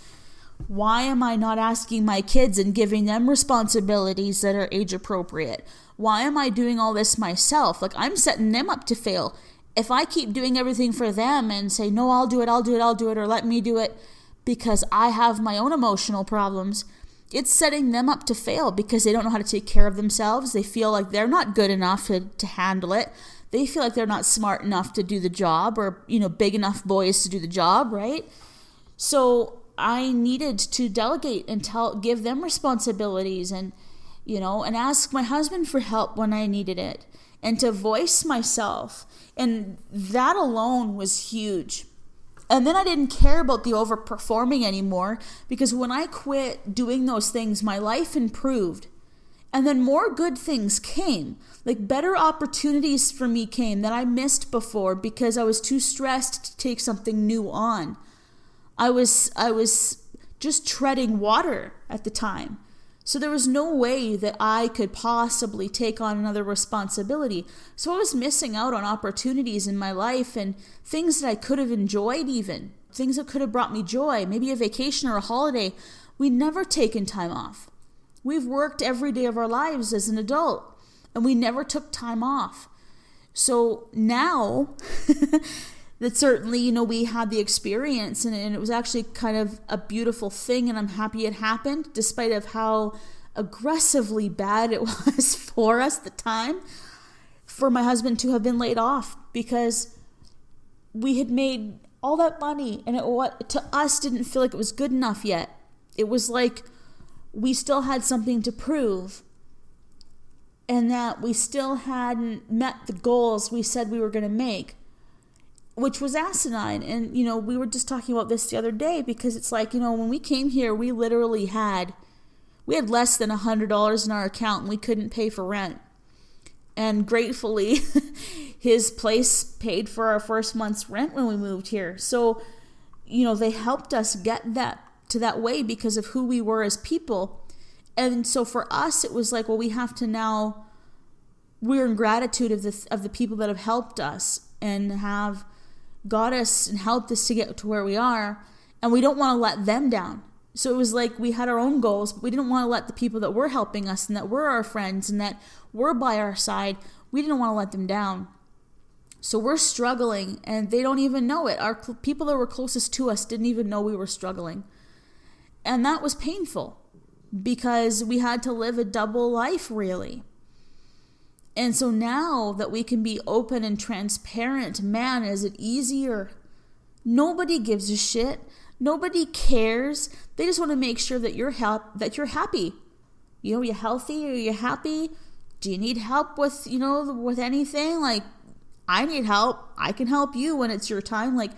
Why am I not asking my kids and giving them responsibilities that are age appropriate? Why am I doing all this myself? Like, I'm setting them up to fail. If I keep doing everything for them and say, no, I'll do it, I'll do it, I'll do it, or let me do it because I have my own emotional problems, it's setting them up to fail because they don't know how to take care of themselves. They feel like they're not good enough to, to handle it. They feel like they're not smart enough to do the job or, you know, big enough boys to do the job, right? So I needed to delegate and tell give them responsibilities and you know and ask my husband for help when I needed it and to voice myself and that alone was huge. And then I didn't care about the overperforming anymore because when I quit doing those things my life improved. And then more good things came. Like better opportunities for me came that I missed before because I was too stressed to take something new on. I was I was just treading water at the time. So there was no way that I could possibly take on another responsibility. So I was missing out on opportunities in my life and things that I could have enjoyed even. Things that could have brought me joy, maybe a vacation or a holiday. We'd never taken time off. We've worked every day of our lives as an adult and we never took time off. So now <laughs> that certainly, you know, we had the experience and, and it was actually kind of a beautiful thing and I'm happy it happened despite of how aggressively bad it <laughs> was for us at the time for my husband to have been laid off because we had made all that money and it what to us didn't feel like it was good enough yet. It was like we still had something to prove and that we still hadn't met the goals we said we were going to make which was asinine. And, you know, we were just talking about this the other day because it's like, you know, when we came here, we literally had, we had less than a $100 in our account and we couldn't pay for rent. And gratefully, <laughs> his place paid for our first month's rent when we moved here. So, you know, they helped us get that to that way because of who we were as people. And so for us, it was like, well, we have to now, we're in gratitude of the, of the people that have helped us and have got us and helped us to get to where we are, and we don't want to let them down. So it was like we had our own goals, but we didn't want to let the people that were helping us and that were our friends and that were by our side, we didn't want to let them down. So we're struggling and they don't even know it. Our people that were closest to us didn't even know we were struggling. And that was painful because we had to live a double life, really. And so now that we can be open and transparent, man, is it easier? Nobody gives a shit. Nobody cares. They just want to make sure that you're help that you're happy. You know, you're healthy, are you happy? Do you need help with, you know, with anything? Like I need help. I can help you when it's your time like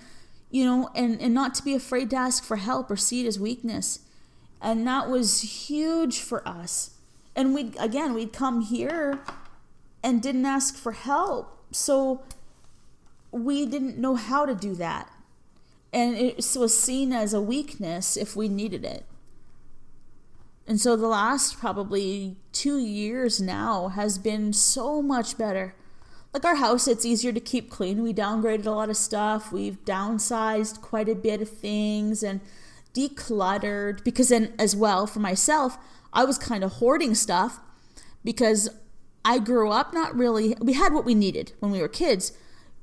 you know, and and not to be afraid to ask for help or see it as weakness. And that was huge for us. And we again, we'd come here and didn't ask for help. So we didn't know how to do that. And it was seen as a weakness if we needed it. And so the last probably two years now has been so much better. Like our house, it's easier to keep clean. We downgraded a lot of stuff. We've downsized quite a bit of things and decluttered. Because then, as well, for myself, I was kind of hoarding stuff because I grew up not really, we had what we needed when we were kids,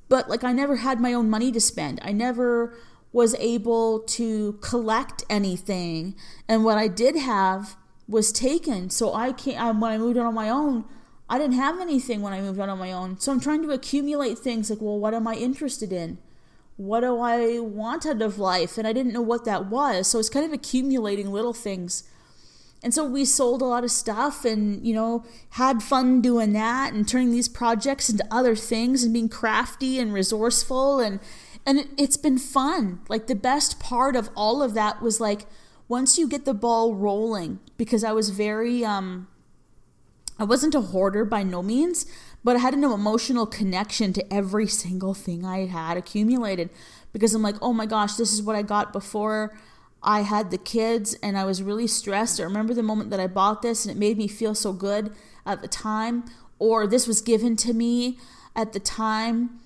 but like I never had my own money to spend. I never was able to collect anything. And what I did have was taken. So I can't, when I moved out on my own, I didn't have anything when I moved out on my own. So I'm trying to accumulate things like, well, what am I interested in? what do I want out of life? And I didn't know what that was. So it's kind of accumulating little things. And so we sold a lot of stuff and, you know, had fun doing that and turning these projects into other things and being crafty and resourceful and and it, it's been fun. Like the best part of all of that was like once you get the ball rolling because I was very um I wasn't a hoarder by no means, but I had an emotional connection to every single thing I had accumulated because I'm like, oh my gosh, this is what I got before I had the kids and I was really stressed. I remember the moment that I bought this and it made me feel so good at the time, or this was given to me at the time,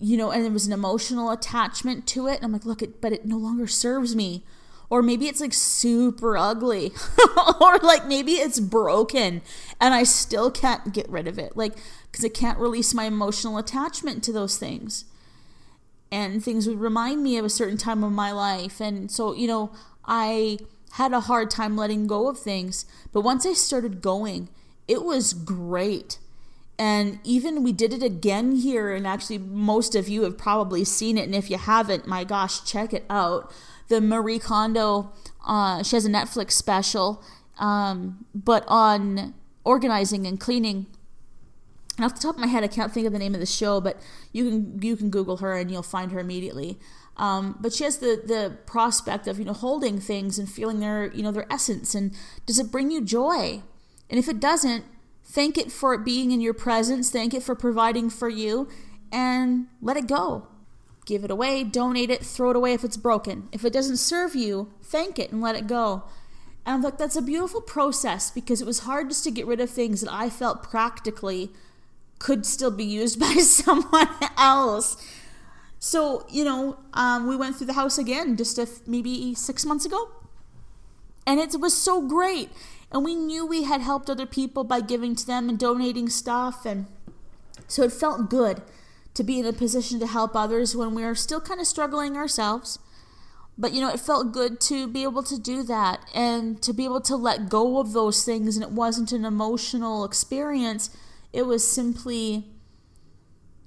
you know, and there was an emotional attachment to it. And I'm like, look, it, but it no longer serves me or maybe it's like super ugly <laughs> or like maybe it's broken and i still can't get rid of it like because i can't release my emotional attachment to those things and things would remind me of a certain time of my life and so you know i had a hard time letting go of things but once i started going it was great and even we did it again here and actually most of you have probably seen it and if you haven't my gosh check it out the Marie Kondo. Uh, she has a Netflix special, um, but on organizing and cleaning. Off the top of my head, I can't think of the name of the show, but you can you can Google her and you'll find her immediately. Um, but she has the the prospect of you know holding things and feeling their you know their essence and does it bring you joy? And if it doesn't, thank it for it being in your presence, thank it for providing for you, and let it go give it away, donate it, throw it away if it's broken. If it doesn't serve you, thank it and let it go. And I'm like, that's a beautiful process because it was hard just to get rid of things that I felt practically could still be used <laughs> by someone else. So, you know, um, we went through the house again just a, maybe six months ago. And it was so great. And we knew we had helped other people by giving to them and donating stuff. And so it felt good to be in a position to help others when we are still kind of struggling ourselves. But you know, it felt good to be able to do that and to be able to let go of those things. And it wasn't an emotional experience, it was simply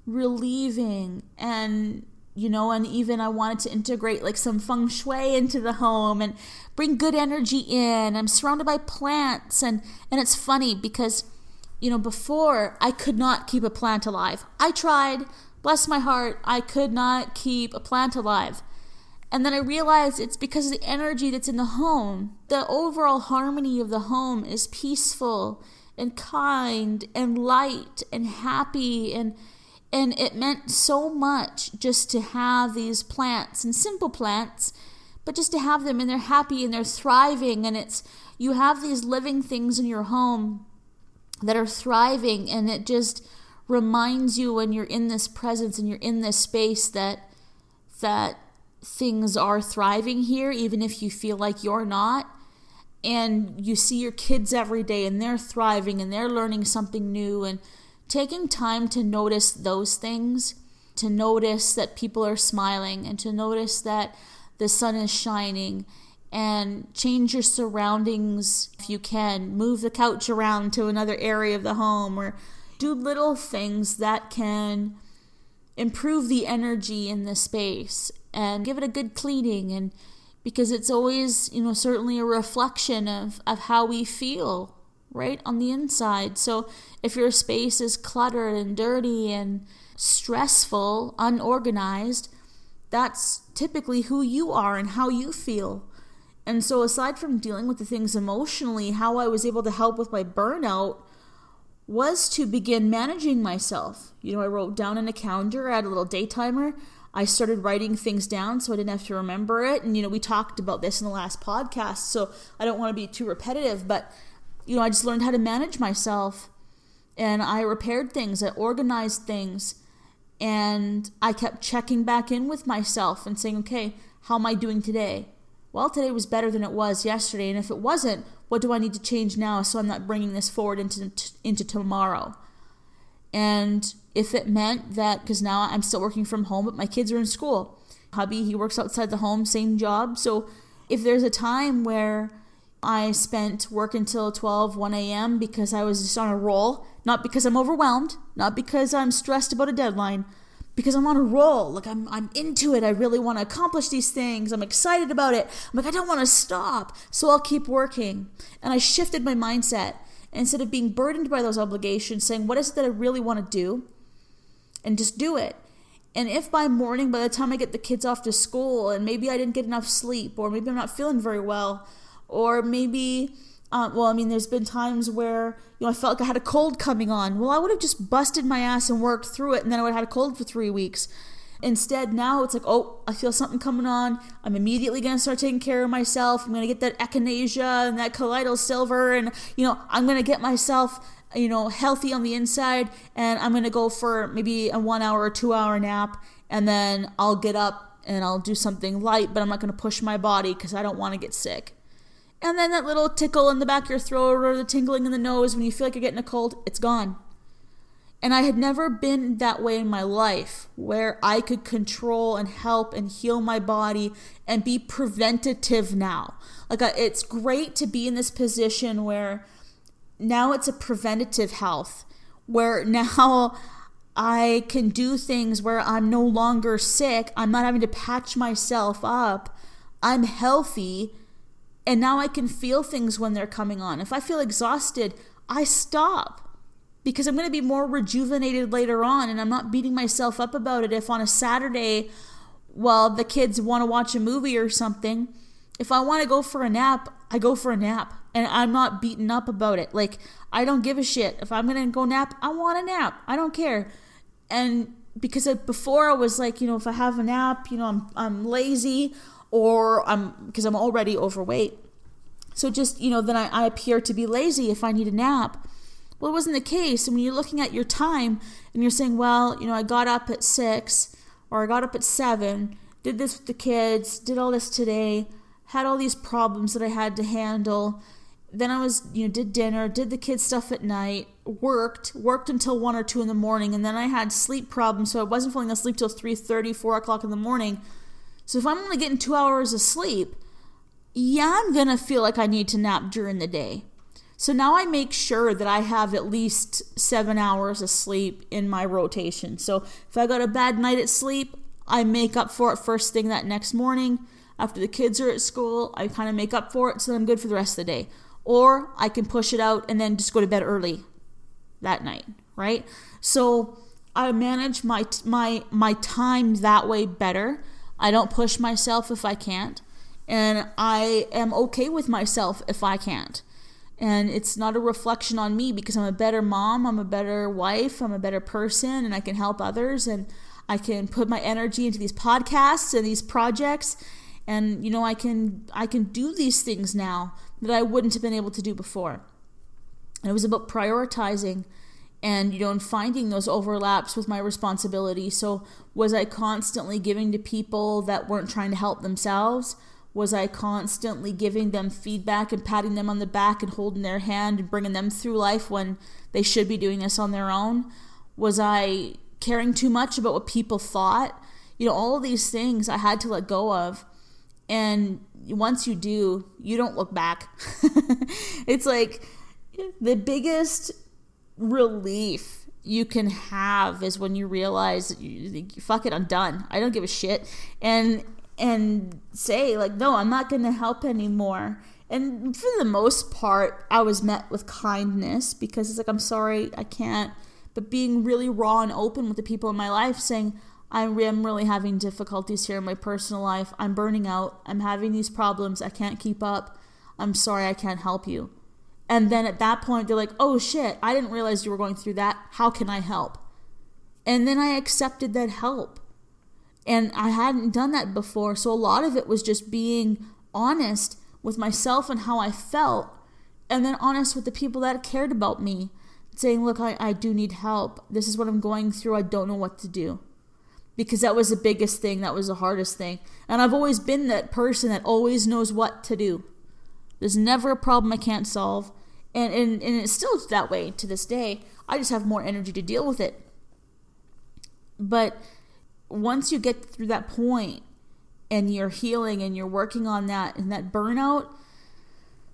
relieving and you know, and even I wanted to integrate like some feng shui into the home and bring good energy in. I'm surrounded by plants and and it's funny because you know, before I could not keep a plant alive. I tried, bless my heart, I could not keep a plant alive. And then I realized it's because of the energy that's in the home. The overall harmony of the home is peaceful and kind and light and happy and and it meant so much just to have these plants and simple plants but just to have them and they're happy and they're thriving and it's you have these living things in your home that are thriving and it just reminds you when you're in this presence and you're in this space that that things are thriving here even if you feel like you're not and you see your kids every day and they're thriving and they're learning something new and taking time to notice those things to notice that people are smiling and to notice that the sun is shining and change your surroundings if you can. Move the couch around to another area of the home or do little things that can improve the energy in the space and give it a good cleaning and because it's always, you know, certainly a reflection of, of how we feel, right, on the inside. So if your space is cluttered and dirty and stressful, unorganized, that's typically who you are and how you feel. And so, aside from dealing with the things emotionally, how I was able to help with my burnout was to begin managing myself. You know, I wrote down in a calendar, I had a little day timer. I started writing things down so I didn't have to remember it. And, you know, we talked about this in the last podcast, so I don't want to be too repetitive, but, you know, I just learned how to manage myself. And I repaired things, I organized things, and I kept checking back in with myself and saying, okay, how am I doing today? well, today was better than it was yesterday, and if it wasn't, what do I need to change now so I'm not bringing this forward into into tomorrow? And if it meant that because now I'm still working from home, but my kids are in school, hubby he works outside the home, same job. So if there's a time where I spent work until 12, 1 a.m. because I was just on a roll, not because I'm overwhelmed, not because I'm stressed about a deadline, because I'm on a roll. Like I'm I'm into it. I really want to accomplish these things. I'm excited about it. I'm like I don't want to stop. So I'll keep working. And I shifted my mindset. Instead of being burdened by those obligations, saying what is it that I really want to do? And just do it. And if by morning, by the time I get the kids off to school, and maybe I didn't get enough sleep, or maybe I'm not feeling very well, or maybe uh, well, I mean, there's been times where you know I felt like I had a cold coming on. Well, I would have just busted my ass and worked through it, and then I would have had a cold for three weeks. Instead, now it's like, oh, I feel something coming on. I'm immediately going to start taking care of myself. I'm going to get that echinacea and that colloidal silver, and you know, I'm going to get myself, you know, healthy on the inside, and I'm to go for maybe a one hour or two hour nap, and then I'll get up and I'll do something light, but I'm not to push my body because I don't want to get sick. And then that little tickle in the back of your throat or the tingling in the nose when you feel like you're getting a cold, it's gone. And I had never been that way in my life where I could control and help and heal my body and be preventative now. Like, uh, it's great to be in this position where now it's a preventative health, where <laughs> now I can do things where I'm no longer sick. I'm not having to patch myself up. I'm healthy and now I can feel things when they're coming on. If I feel exhausted, I stop because I'm going to be more rejuvenated later on and I'm not beating myself up about it. If on a Saturday, while the kids want to watch a movie or something, if I want to go for a nap, I go for a nap and I'm not beaten up about it. Like, I don't give a shit. If I'm going to go nap, I want a nap. I don't care. And because before I was like, you know, if I have a nap, you know, I'm, I'm lazy or I'm because I'm already overweight. So just, you know, then I, I appear to be lazy if I need a nap. Well, it wasn't the case. And when you're looking at your time and you're saying, well, you know, I got up at six or I got up at seven, did this with the kids, did all this today, had all these problems that I had to handle. Then I was, you know, did dinner, did the kids stuff at night, worked, worked until one or two in the morning, and then I had sleep problems, so I wasn't falling asleep till 3:30, 4 o'clock in the morning. So if I'm only getting two hours of sleep, yeah, I'm to feel like I need to nap during the day. So now I make sure that I have at least seven hours of sleep in my rotation. So if I got a bad night at sleep, I make up for it first thing that next morning. After the kids are at school, I kind of make up for it so I'm good for the rest of the day. Or I can push it out and then just go to bed early that night, right? So I manage my my my time that way better I don't push myself if I can't. And I am okay with myself if I can't. And it's not a reflection on me because I'm a better mom, I'm a better wife, I'm a better person, and I can help others. And I can put my energy into these podcasts and these projects. And you know, I can I can do these things now that I wouldn't have been able to do before. And it was about prioritizing and you know and finding those overlaps with my responsibility. So was i constantly giving to people that weren't trying to help themselves? Was i constantly giving them feedback and patting them on the back and holding their hand and bringing them through life when they should be doing this on their own? Was i caring too much about what people thought? You know all of these things i had to let go of and once you do you don't look back. <laughs> It's like the biggest relief you can have is when you realize fuck it i'm done. I don't give a shit. And and say like no i'm not going to help anymore. And for the most part i was met with kindness because it's like i'm sorry i can't. But being really raw and open with the people in my life saying i am really having difficulties here in my personal life i'm burning out i'm having these problems i can't keep up i'm sorry i can't help you and then at that point, they're like, oh shit, I didn't realize you were going through that. How can I help? And then I accepted that help. And I hadn't done that before. So a lot of it was just being honest with myself and how I felt. And then honest with the people that cared about me. Saying, look, I, I do need help. This is what I'm going through. I don't know what to do. Because that was the biggest thing. That was the hardest thing. And I've always been that person that always knows what to do. There's never a problem I can't solve. And, and, and it's still that way to this day. I just have more energy to deal with it. But once you get through that point and you're healing and you're working on that and that burnout,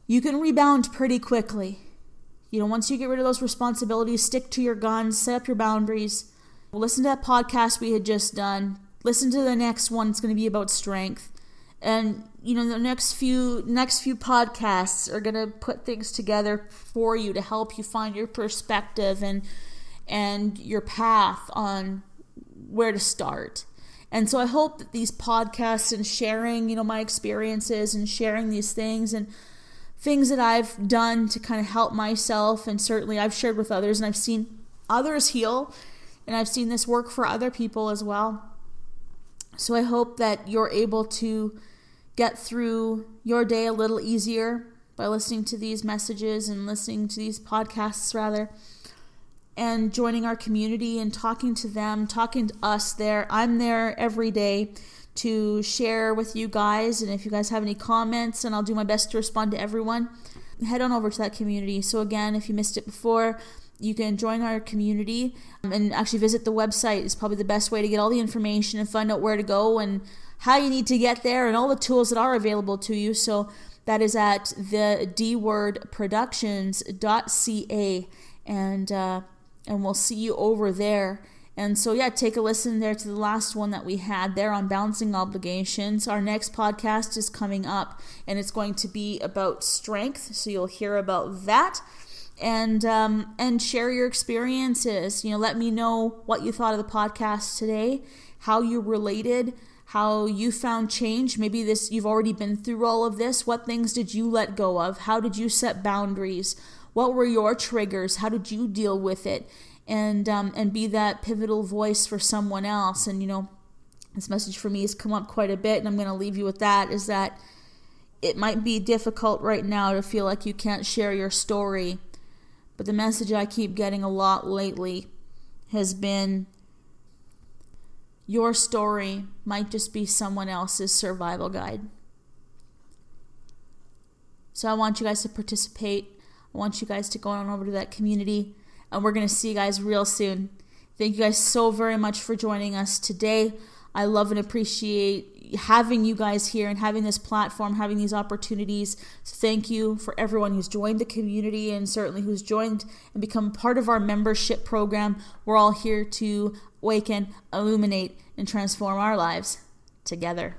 you can rebound pretty quickly. You know, once you get rid of those responsibilities, stick to your guns, set up your boundaries, listen to that podcast we had just done. Listen to the next one. It's going to be about strength. And you know, the next few next few podcasts are going to put things together for you to help you find your perspective and and your path on where to start. And so I hope that these podcasts and sharing, you know, my experiences and sharing these things and things that I've done to kind of help myself and certainly I've shared with others and I've seen others heal and I've seen this work for other people as well. So I hope that you're able to get through your day a little easier by listening to these messages and listening to these podcasts rather and joining our community and talking to them, talking to us there. I'm there every day to share with you guys. And if you guys have any comments, and I'll do my best to respond to everyone, head on over to that community. So, again, if you missed it before, you can join our community and actually visit the website is probably the best way to get all the information and find out where to go and how you need to get there and all the tools that are available to you. So that is at the dwordproductions.ca and uh, and we'll see you over there. And so, yeah, take a listen there to the last one that we had there on balancing obligations. Our next podcast is coming up, and it's going to be about strength. So you'll hear about that, and um, and share your experiences. You know, let me know what you thought of the podcast today, how you related, how you found change. Maybe this you've already been through all of this. What things did you let go of? How did you set boundaries? What were your triggers? How did you deal with it? And um, and be that pivotal voice for someone else. And you know, this message for me has come up quite a bit, and I'm going to leave you with that. Is that it might be difficult right now to feel like you can't share your story, but the message I keep getting a lot lately has been your story might just be someone else's survival guide. So I want you guys to participate I want you guys to go on over to that community, and we're going to see you guys real soon. Thank you guys so very much for joining us today. I love and appreciate having you guys here and having this platform, having these opportunities. So thank you for everyone who's joined the community and certainly who's joined and become part of our membership program. We're all here to awaken, illuminate, and transform our lives together.